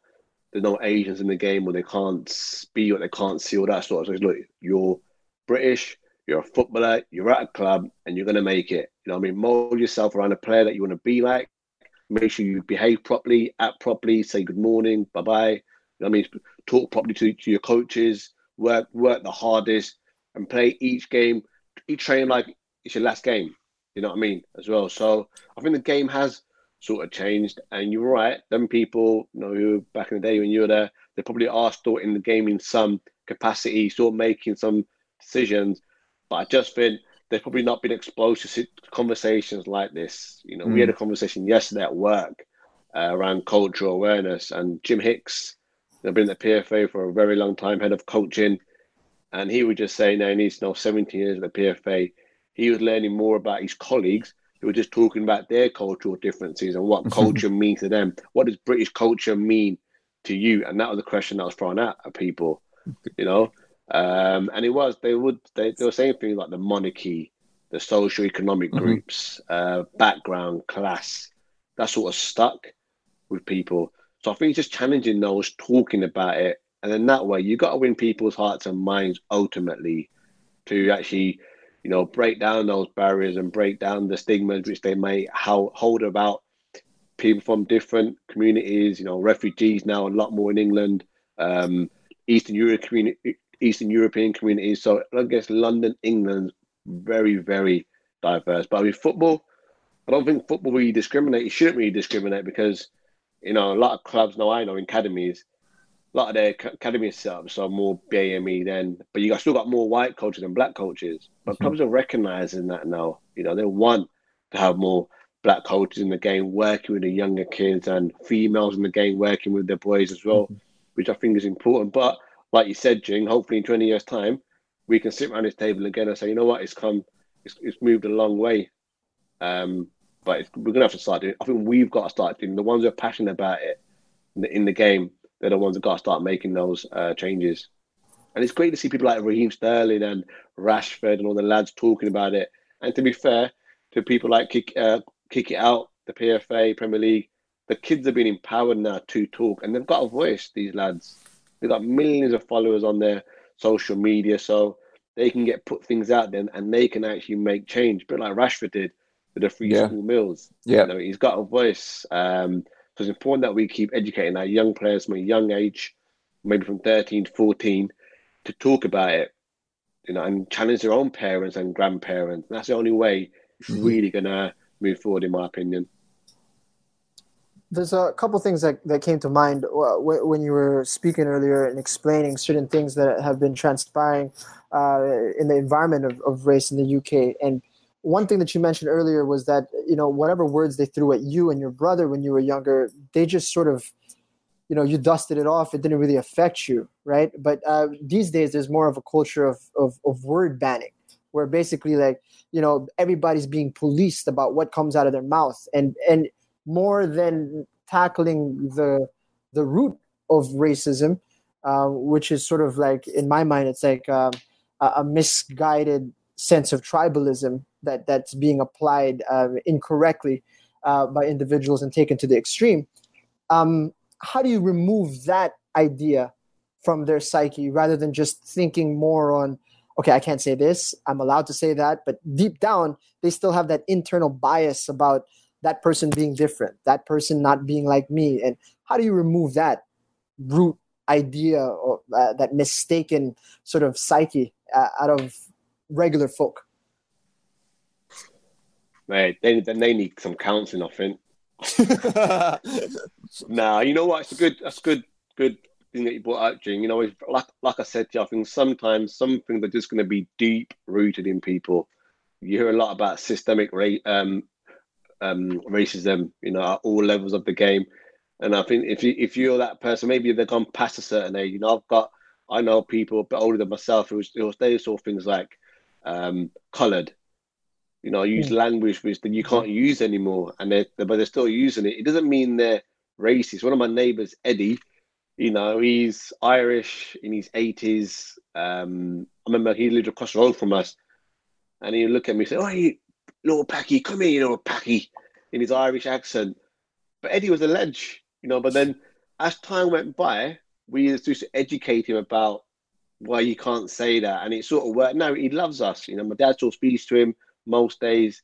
C: There's no Asians in the game or they can't speak or they can't see all that sort of stuff. So look, you're British, you're a footballer, you're at a club, and you're going to make it. You know, what I mean, mold yourself around a player that you want to be like. Make sure you behave properly, act properly, say good morning, bye bye. You know I mean, talk properly to, to your coaches, work work the hardest, and play each game you train like it's your last game. You know what I mean? As well. So I think the game has sort of changed. And you're right. Them people, you know, who back in the day when you were there, they probably are still in the game in some capacity, still making some decisions. But I just think they've probably not been exposed to conversations like this. You know, mm. we had a mm. conversation yesterday at work uh, around cultural awareness, and Jim Hicks, they've been at the PFA for a very long time, head of coaching. And he would just say, now he's now 17 years at the PFA. He was learning more about his colleagues who were just talking about their cultural differences and what [laughs] culture means to them. What does British culture mean to you? And that was the question that was thrown out at people, you know. Um, and it was they would they, they were saying things like the monarchy, the socio-economic mm-hmm. groups, uh, background, class. That sort of stuck with people. So I think it's just challenging those, talking about it, and then that way, you've got to win people's hearts and minds ultimately to actually, you know, break down those barriers and break down the stigmas which they may hold about people from different communities. You know, refugees now a lot more in England, um, Eastern Europe community, Eastern European communities. So I guess London, England, very very diverse. But with football, I don't think football really discriminate. You shouldn't really discriminate because you know a lot of clubs now I know academies a lot of their academy setups are more BAME then, but you got still got more white coaches than black coaches. But mm-hmm. clubs are recognizing that now. You know, they want to have more black coaches in the game working with the younger kids and females in the game working with their boys as well, mm-hmm. which I think is important. But like you said, Jing, hopefully in 20 years' time, we can sit around this table again and say, you know what, it's come, it's, it's moved a long way. Um, but we're gonna have to start doing. I think we've got to start doing. The ones who are passionate about it in the, in the game, they're the ones that got to start making those uh, changes. And it's great to see people like Raheem Sterling and Rashford and all the lads talking about it. And to be fair to people like Kick, uh, Kick It Out, the PFA, Premier League, the kids have been empowered now to talk and they've got a voice, these lads. They've got millions of followers on their social media, so they can get put things out there and they can actually make change. But like Rashford did with the free
B: Yeah.
C: school meals,
B: Yeah.
C: you know, he's got a voice. Um, so it's important that we keep educating our young players from a young age, maybe from 13 to 14, to talk about it, you know, and challenge their own parents and grandparents. That's the only way it's
B: Mhm.
C: really gonna move forward, in my opinion.
A: There's a couple things that, that came to mind uh, when you were speaking earlier and explaining certain things that have been transpiring uh, in the environment of, of race in the UK. And one thing that you mentioned earlier was that, you know, whatever words they threw at you and your brother when you were younger, they just sort of, you know, you dusted it off. It didn't really affect you, right? But uh, these days, there's more of a culture of, of, of word banning where basically like, you know, everybody's being policed about what comes out of their mouth. And, and, more than tackling the the root of racism, uh, which is sort of like in my mind, it's like um, a, a misguided sense of tribalism that that's being applied uh, incorrectly uh, by individuals and taken to the extreme. Um, how do you remove that idea from their psyche rather than just thinking more on? Okay, I can't say this. I'm allowed to say that, but deep down, they still have that internal bias about that person being different, that person not being like me. And how do you remove that root idea or uh, that mistaken sort of psyche uh, out of regular folk?
C: Mate, they, then they need some counselling, I think. [laughs] Nah, you know what? It's a good, that's good, good thing that you brought up, Jing. You know, it's like like I said to you, I think sometimes some things are just going to be deep rooted in people. You hear a lot about systemic ra- um, um, racism, you know, at all levels of the game. And I think if you if you're that person, maybe they've gone past a certain age. You know, I've got I know people a bit older than myself who who they saw things like um, coloured. You know, I use language which that you can't use anymore, and they but they're still using it. It doesn't mean they're racist. One of my neighbours, Eddie, you know, he's Irish in his eighties. Um, I remember he lived across the road from us, and he'd look at me and say, "Oh, you little Packy, come here, you little Packy," in his Irish accent. But Eddie was a ledge, you know. But then, as time went by, we used to educate him about why you can't say that, and it sort of worked. No, he loves us. You know, my dad still speaks to him most days.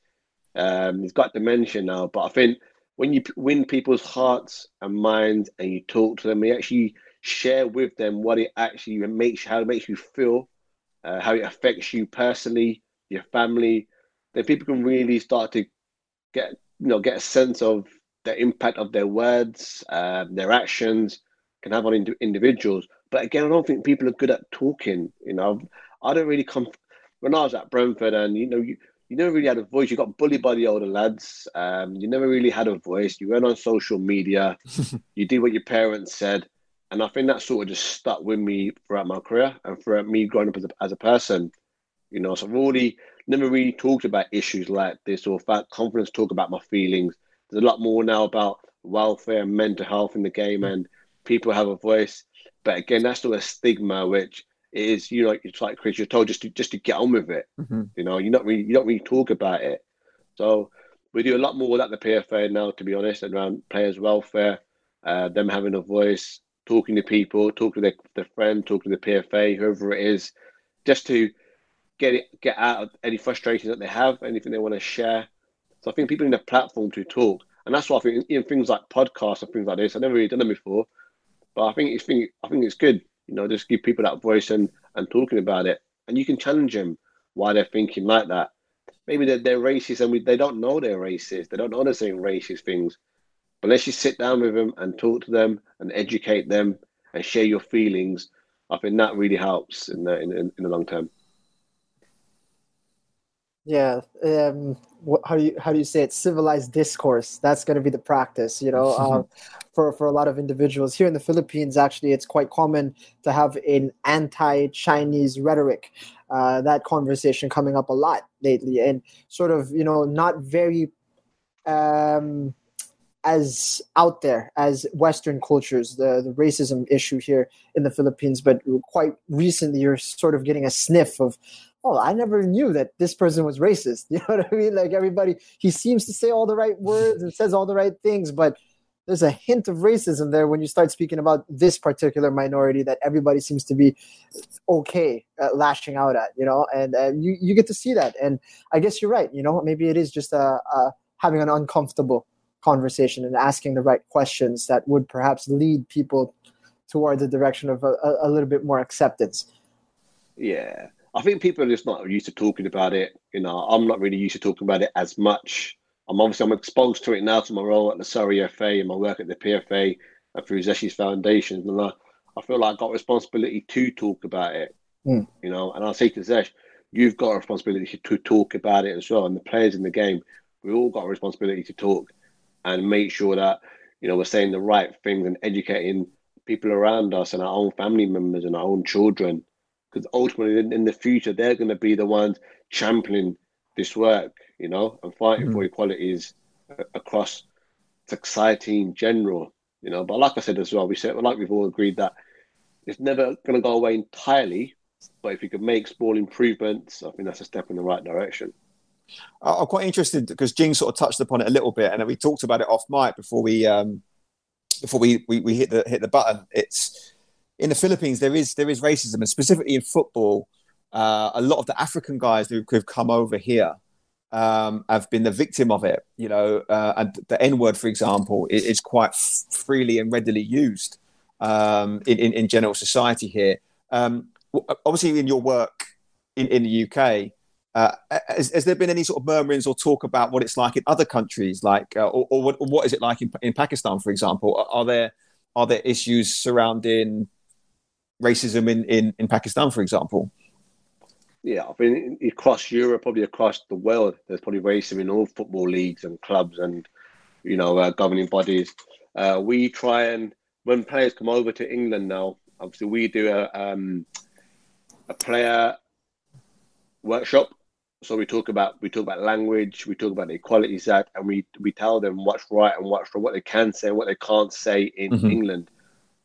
C: Um, he's got dementia now, but I think when you win people's hearts and minds and you talk to them, you actually share with them what it actually makes how it makes you feel, uh, how it affects you personally, your family. Then people can really start to get you know get a sense of the impact of their words, um, their actions can have on ind- individuals. But again, I don't think people are good at talking. You know, I don't really come when I was at Brentford, and you know, you, you never really had a voice. You got bullied by the older lads. Um, you never really had a voice. You went on social media. [laughs] you did what your parents said, and I think that sort of just stuck with me throughout my career and throughout me growing up as a, as a person. You know, so I've already never really talked about issues like this or felt confidence talk about my feelings. There's a lot more now about welfare and mental health in the game, and people have a voice. But again, that's still a stigma, which is you know, it's like Chris, you're told just to just to get on with it.
B: Mhm.
C: You know, you're not really you don't really talk about it. So we do a lot more with at the PFA now, to be honest, around players' welfare, uh, them having a voice, talking to people, talking to their, their friend, talking to the PFA, whoever it is, just to get it get out of any frustrations that they have, anything they want to share. So I think people need a platform to talk, and that's why I think in things like podcasts and things like this, I've never really done them before, but I think it's think I think it's good, you know, just give people that voice and and talking about it, and you can challenge them why they're thinking like that. Maybe they're, they're racist and we, they don't know they're racist. They don't know they're saying racist things. But unless you sit down with them and talk to them and educate them and share your feelings, I think that really helps in the in, in the long term.
A: Yeah. Um, what, how do you how do you say it? Civilized discourse. That's going to be the practice. You know, um, [laughs] for for a lot of individuals here in the Philippines, actually, it's quite common to have an anti-Chinese rhetoric. Uh, that conversation coming up a lot lately, and sort of you know not very um, as out there as Western cultures, the, the racism issue here in the Philippines. But quite recently, you're sort of getting a sniff of, oh, I never knew that this person was racist. [laughs] You know what I mean? Like everybody, he seems to say all the right words and says all the right things, but there's a hint of racism there when you start speaking about this particular minority that everybody seems to be okay at lashing out at, you know, and uh, you you get to see that, and I guess you're right, you know, maybe it is just a, a having an uncomfortable conversation and asking the right questions that would perhaps lead people toward the direction of a, a little bit more acceptance.
C: Yeah, I think people are just not used to talking about it. You know, I'm not really used to talking about it as much. I'm obviously I'm exposed to it now to my role at the Surrey FA and my work at the PFA and through Zeshi's Foundation. And I, I feel like I've got responsibility to talk about it. Mm. You know, and I say to Zesh, you've got a responsibility to talk about it as well. And the players in the game, we all got a responsibility to talk and make sure that you know we're saying the right things and educating people around us and our own family members and our own children because ultimately in, in, the future they're going to be the ones championing this work you know and fighting mm-hmm. for equalities across society in general you know but like i said as well we said like we've all agreed that it's never going to go away entirely but if you can make small improvements i think that's a step in the right direction
B: I'm quite interested because Jing sort of touched upon it a little bit, and we talked about it off mic before we um, before we, we, we hit the hit the button. It's in the Philippines there is there is racism, and specifically in football, uh, a lot of the African guys who have come over here um, have been the victim of it. You know, uh, and the N word, for example, is, is quite freely and readily used um, in, in, in general society here. Um, obviously, in your work in, in the UK uh, has, has, there been any sort of murmurings or talk about what it's like in other countries, like, uh, or, or, what, or, what is it like in, in Pakistan, for example? Are, are, there are there issues surrounding racism in, in, in Pakistan, for example?
C: Yeah, I mean, across Europe, probably across the world, there's probably racism in all football leagues and clubs and you know uh, governing bodies. Uh, we try and when players come over to England now, obviously we do a um, a player workshop so we talk about we talk about language, we talk about the Equalities Act, and we we tell them what's right and what's wrong, what they can say and what they can't say in mm-hmm. England.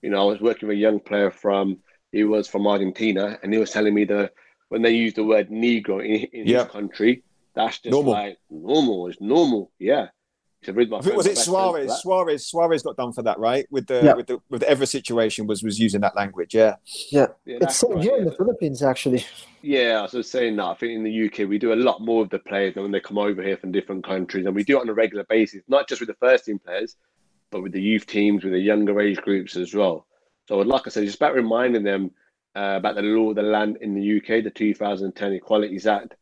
C: You know, I was working with a young player from he was from Argentina, and he was telling me that when they use the word Negro in, in his country, that's just normal. like normal. It's normal. Yeah It's a rhythm.
B: was it Suarez? Suarez Suarez got done for that, right? With the yeah. with the with the Evra situation was was using that language. Yeah,
A: yeah. yeah it's right, here yeah. in the Philippines actually.
C: Yeah, I was saying that. I think in the UK we do a lot more of the players when they come over here from different countries, and we do it on a regular basis, not just with the first team players, but with the youth teams, with the younger age groups as well. So, like I said, it's about reminding them uh, about the law of the land in the UK, the 2010 Equalities Act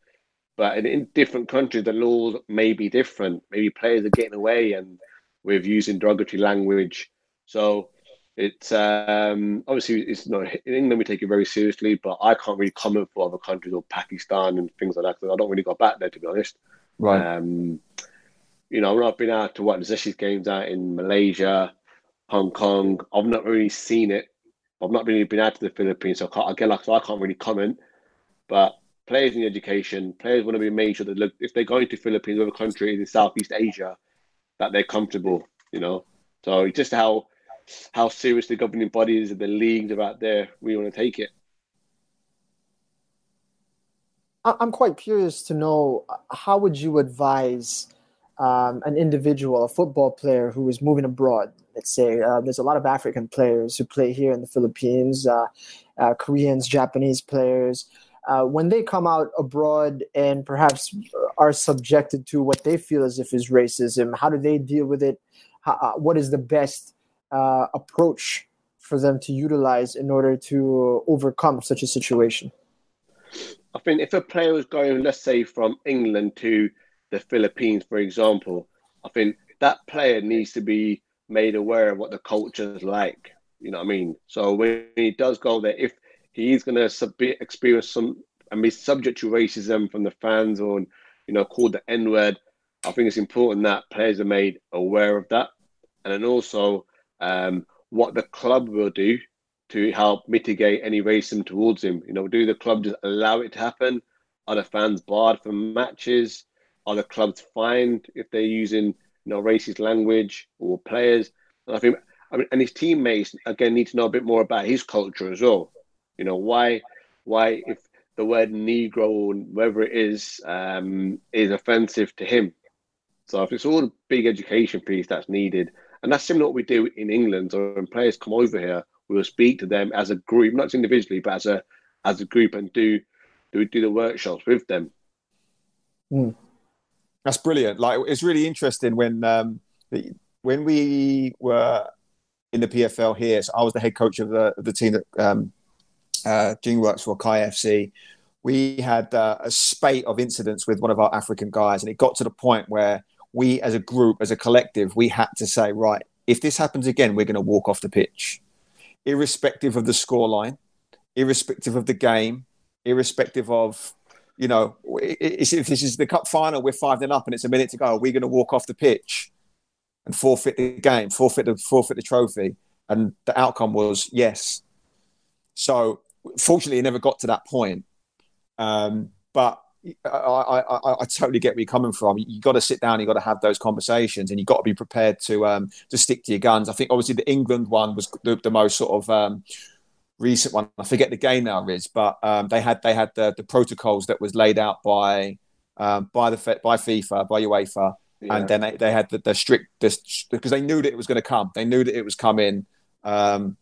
C: but in, in, different countries, the laws may be different. Maybe players are getting away and with using derogatory language. So it's um, obviously it's not in England. We take it very seriously, but I can't really comment for other countries or Pakistan and things like that because I don't really go back there to be honest.
B: Right.
C: Um, you know, I've been out to watch the Zeshi's games out in Malaysia, Hong Kong. I've not really seen it. I've not really been out to the Philippines, so I can't, again, like so I can't really comment. But players in education, players want to be made sure that look, if they're going to Philippines or other countries in Southeast Asia, that they're comfortable, you know. So just how how serious the governing bodies and the leagues about there we want to take it.
A: I'm quite curious to know how would you advise um, an individual, a football player who is moving abroad. Let's say uh, there's a lot of African players who play here in the Philippines, uh, uh, Koreans, Japanese players uh, when they come out abroad and perhaps are subjected to what they feel as if is racism, how do they deal with it? How, uh, what is the best uh, approach for them to utilize in order to overcome such a situation?
C: I think if a player was going, let's say, from England to the Philippines, for example, I think that player needs to be made aware of what the culture is like. You know what I mean? So when he does go there, if he's going to sub- experience some and be subject to racism from the fans or you know called the N word. I think it's important that players are made aware of that, and then also um, what the club will do to help mitigate any racism towards him. You know, do the club just allow it to happen? Are the fans barred from matches? Are the clubs fined if they're using you know racist language or players? And I think I mean, and his teammates again need to know a bit more about his culture as well. You know, why why if the word Negro or whatever it is um, is offensive to him. So if it's all a big education piece that's needed, and that's similar to what we do in England. So when players come over here, we will speak to them as a group, not individually, but as a as a group, and do do do the workshops with them.
B: Mm. That's brilliant. Like it's really interesting when um, when we were in the PFL here. So I was the head coach of the the team that um, uh, Jing works for KFC. We had uh, a spate of incidents with one of our African guys, and it got to the point where we, as a group, as a collective, we had to say, right, if this happens again, we're going to walk off the pitch, irrespective of the scoreline, irrespective of the game, irrespective of you know, if this is the cup final, we're five then up and it's a minute to go. Are we going to walk off the pitch and forfeit the game, forfeit the forfeit the trophy? And the outcome was yes. So fortunately, it never got to that point. Um, but I, I, I, I, totally get where you're coming from. You got to sit down, you got to have those conversations, and you got to be prepared to um, to stick to your guns. I think obviously the England one was the, the most sort of um, recent one. I forget the game now, Riz, but um, they had they had the, the protocols that was laid out by um, by the by FIFA by UEFA, yeah. and then they, they had the, the strict because they knew that it was going to come. They knew that it was coming. Um,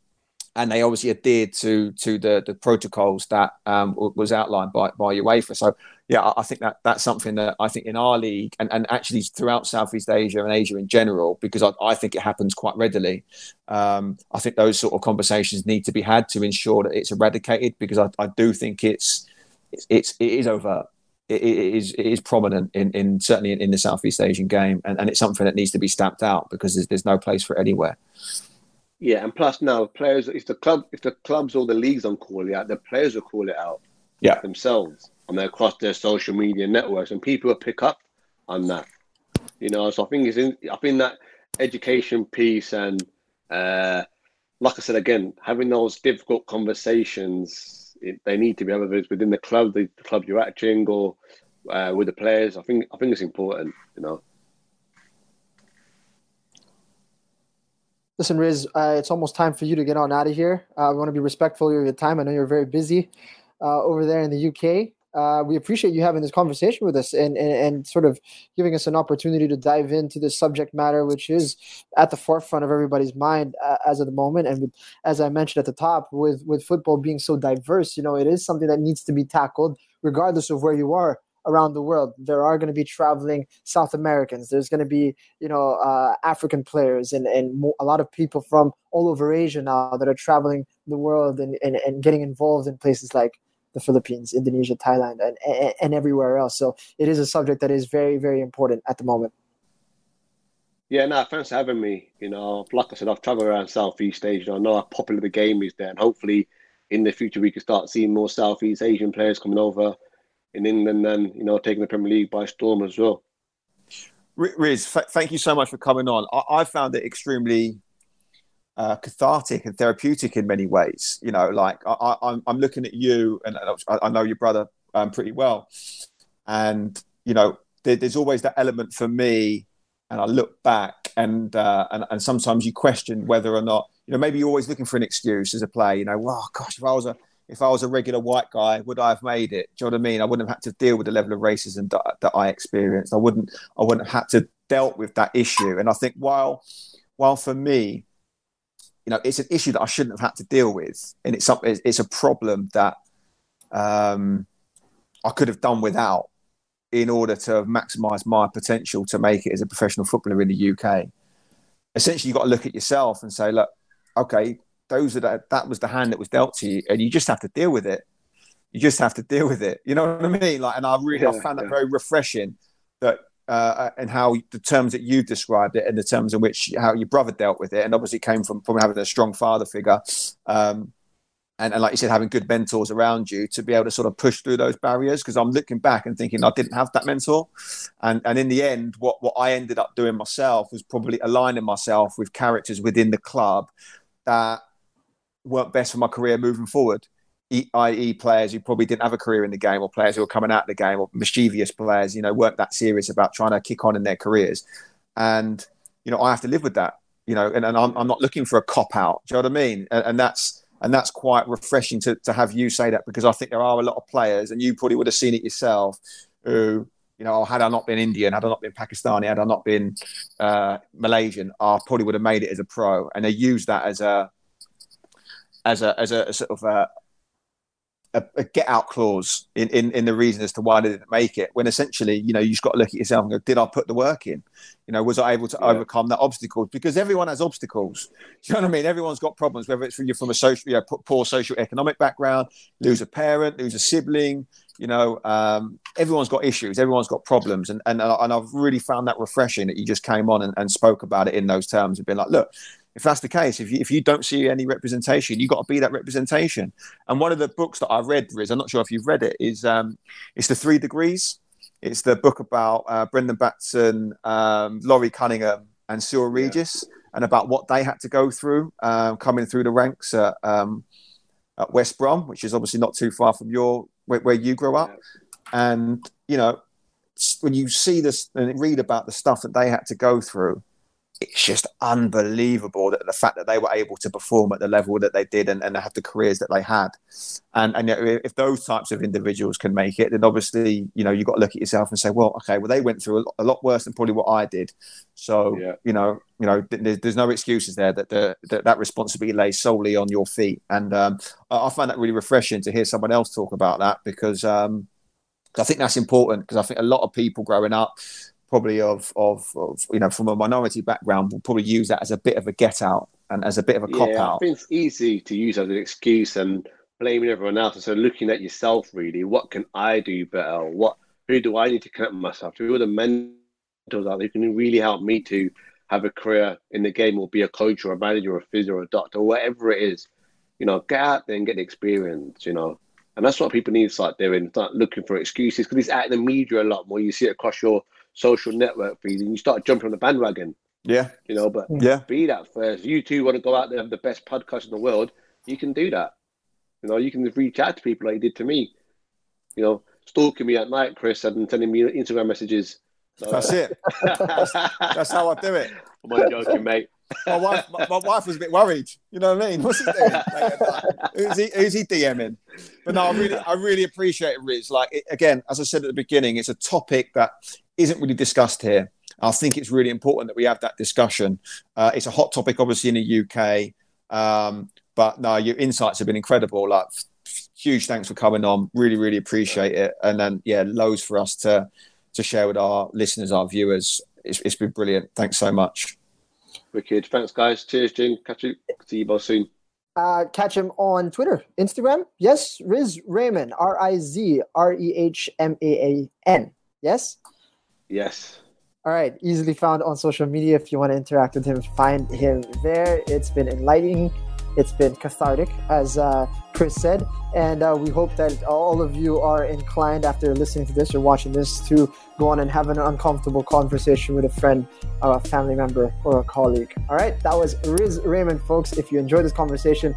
B: and they obviously adhered to to the the protocols that um, was outlined by by UEFA. So yeah, I think that that's something that I think in our league and, and actually throughout Southeast Asia and Asia in general, because I, I think it happens quite readily. Um, I think those sort of conversations need to be had to ensure that it's eradicated because I, I do think it's it's, it's it is overt. It, it is it is prominent in, in certainly in, in, the Southeast Asian game, and, and it's something that needs to be stamped out because there's, there's no place for it anywhere.
C: Yeah, and plus now players, if the club, if the clubs or the leagues don't call it out, the players will call it out.
B: Yeah.
C: themselves and across their social media networks, and people will pick up on that. You know, so I think it's in, I think that education piece and uh, like I said again, having those difficult conversations, it, they need to be whether it's within the club, the, the club you're acting, or uh, with the players. I think I think it's important. You know.
A: Listen, Riz, uh, it's almost time for you to get on out of here. We want to be respectful of your time. I know you're very busy uh, over there in the UK uh, we appreciate you having this conversation with us and, and, and sort of giving us an opportunity to dive into this subject matter, which is at the forefront of everybody's mind uh, as of the moment. And with, as I mentioned at the top, with with football being so diverse, you know, it is something that needs to be tackled regardless of where you are around the world. There are going to be traveling South Americans. There's going to be, you know, uh, African players and, and mo- a lot of people from all over Asia now that are traveling the world and, and, and getting involved in places like the Philippines, Indonesia, Thailand, and, and, and everywhere else. So it is a subject that is very, very important at the moment.
C: Yeah, no, thanks for having me. You know, like I said, I've traveled around Southeast Asia. I know how popular the game is there, and hopefully, in the future, we can start seeing more Southeast Asian players coming over in England and you know taking the Premier League by storm as well.
B: Riz, thank you so much for coming on. I, I found it extremely uh, cathartic and therapeutic in many ways. You know, like I, am I'm looking at you, and I, I know your brother um, pretty well, and you know, there, there's always that element for me, and I look back, and, uh, and and sometimes you question whether or not, you know, maybe you're always looking for an excuse as a player. You know, well, gosh, if I was a if I was a regular white guy, would I have made it? Do you know what I mean? I wouldn't have had to deal with the level of racism that, that I experienced. I wouldn't I wouldn't have had to dealt with that issue. And I think while while for me you know, it's an issue that I shouldn't have had to deal with, and it's something. It's a problem that um, I could have done without in order to maximise my potential to make it as a professional footballer in the UK. Essentially, you've got to look at yourself and say, look, okay, those are the, that was the hand that was dealt to you, and you just have to deal with it. You just have to deal with it. You know what I mean? Like, and I really yeah, I found that very refreshing that uh, and how the terms that you described it and the terms in which how your brother dealt with it, and obviously came from from having a strong father figure, um, and, and like you said, having good mentors around you to be able to sort of push through those barriers. Because I'm looking back and thinking I didn't have that mentor, and and in the end, what what I ended up doing myself was probably aligning myself with characters within the club that weren't best for my career moving forward i.e., players who probably didn't have a career in the game, or players who were coming out of the game, or mischievous players, you know, weren't that serious about trying to kick on in their careers. And you know, I have to live with that. You know, and, and I'm, I'm not looking for a cop out. Do you know what I mean? And, and that's and that's quite refreshing to, to have you say that because I think there are a lot of players, and you probably would have seen it yourself, who you know, had I not been Indian, had I not been Pakistani, had I not been uh, Malaysian, I probably would have made it as a pro. And they use that as a as a as a, sort of a, a, a, get out clause in, in in the reason as to why they didn't make it. When essentially, you know, you just got to look at yourself and go, did I put the work in? You know, was I able to yeah. overcome that obstacle? Because everyone has obstacles. [laughs] Do you know what I mean? Everyone's got problems, whether it's from you're from a social, you know, poor social economic background, lose a parent, lose a sibling, you know, um, everyone's got issues, everyone's got problems, and and and I've really found that refreshing that you just came on and, and spoke about it in those terms and been like, look, if that's the case, if you if you don't see any representation, you got to be that representation. And one of the books that I read, Riz, I'm not sure if you've read it, is um, it's the Three Degrees. It's the book about uh, Brendon Batson, um, Laurie Cunningham, and Cyril Regis, yeah. and about what they had to go through um, coming through the ranks at, um, at West Brom, which is obviously not too far from your where, where you grew up. And, you know, when you see this and read about the stuff that they had to go through, it's just unbelievable that the fact that they were able to perform at the level that they did and, and have the careers that they had. And, and if those types of individuals can make it, then obviously, you know, you've got to look at yourself and say, well, okay, well, they went through a lot, a lot worse than probably what I did. So, yeah. you know, you know, there's, there's no excuses there that, the, that that responsibility lays solely on your feet. And um, I find that really refreshing to hear someone else talk about that because um, I think that's important because I think a lot of people growing up, probably of, of, of you know from a minority background will probably use that as a bit of a get out and as a bit of a cop
C: yeah,
B: out.
C: I think it's easy to use as an excuse and blaming everyone else instead of looking at yourself. Really, what can I do better? What who do I need to connect myself to? Who are the mentors out there who can really help me to have a career in the game, or be a coach or a manager or a physio or a doctor or whatever it is? You know, get out there and get the experience. You know. And that's what people need to start doing. Start looking for excuses because it's out in the media a lot more. You see it across your social network feeds and you start jumping on the bandwagon.
B: Yeah.
C: You know, but
B: yeah,
C: be that first. You two want to go out there and have the best podcast in the world, you can do that. You know, you can reach out to people like you did to me. You know, stalking me at night, Chris, and sending me Instagram messages.
B: So, that's it. that's, that's, how I do it.
C: I'm only joking, mate. [laughs]
B: my wife, my, my, wife was a bit worried. You know what I mean? What's he doing? Uh, who's he? Who's he DMing? But no, I really, I really appreciate it, Riz. Like it, again, as I said at the beginning, it's a topic that isn't really discussed here. I think it's really important that we have that discussion. Uh, it's a hot topic, obviously, in the UK. Um, but no, your insights have been incredible. Like, huge thanks for coming on. Really, really appreciate it. And then, yeah, loads for us to to share with our listeners, our viewers. It's, it's been brilliant. Thanks so much.
C: Wicked. Thanks, guys. Cheers, Jim. Catch you. See you both soon.
A: Uh, catch him on Twitter, Instagram. Yes, Riz Rehman, R I Z R E H M A A N. Yes.
C: Yes.
A: All right, easily found on social media. If you want to interact with him, find him there. It's been enlightening. It's been cathartic, as uh, Chris said. And uh, we hope that all of you are inclined after listening to this or watching this to go on and have an uncomfortable conversation with a friend, a family member, or a colleague. All right, that was Riz Rehman, folks. If you enjoyed this conversation,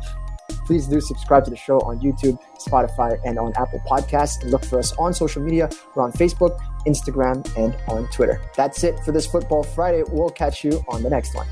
A: please do subscribe to the show on YouTube, Spotify, and on Apple Podcasts. And look for us on social media. We're on Facebook, Instagram, and on Twitter. That's it for this Football Friday. We'll catch you on the next one.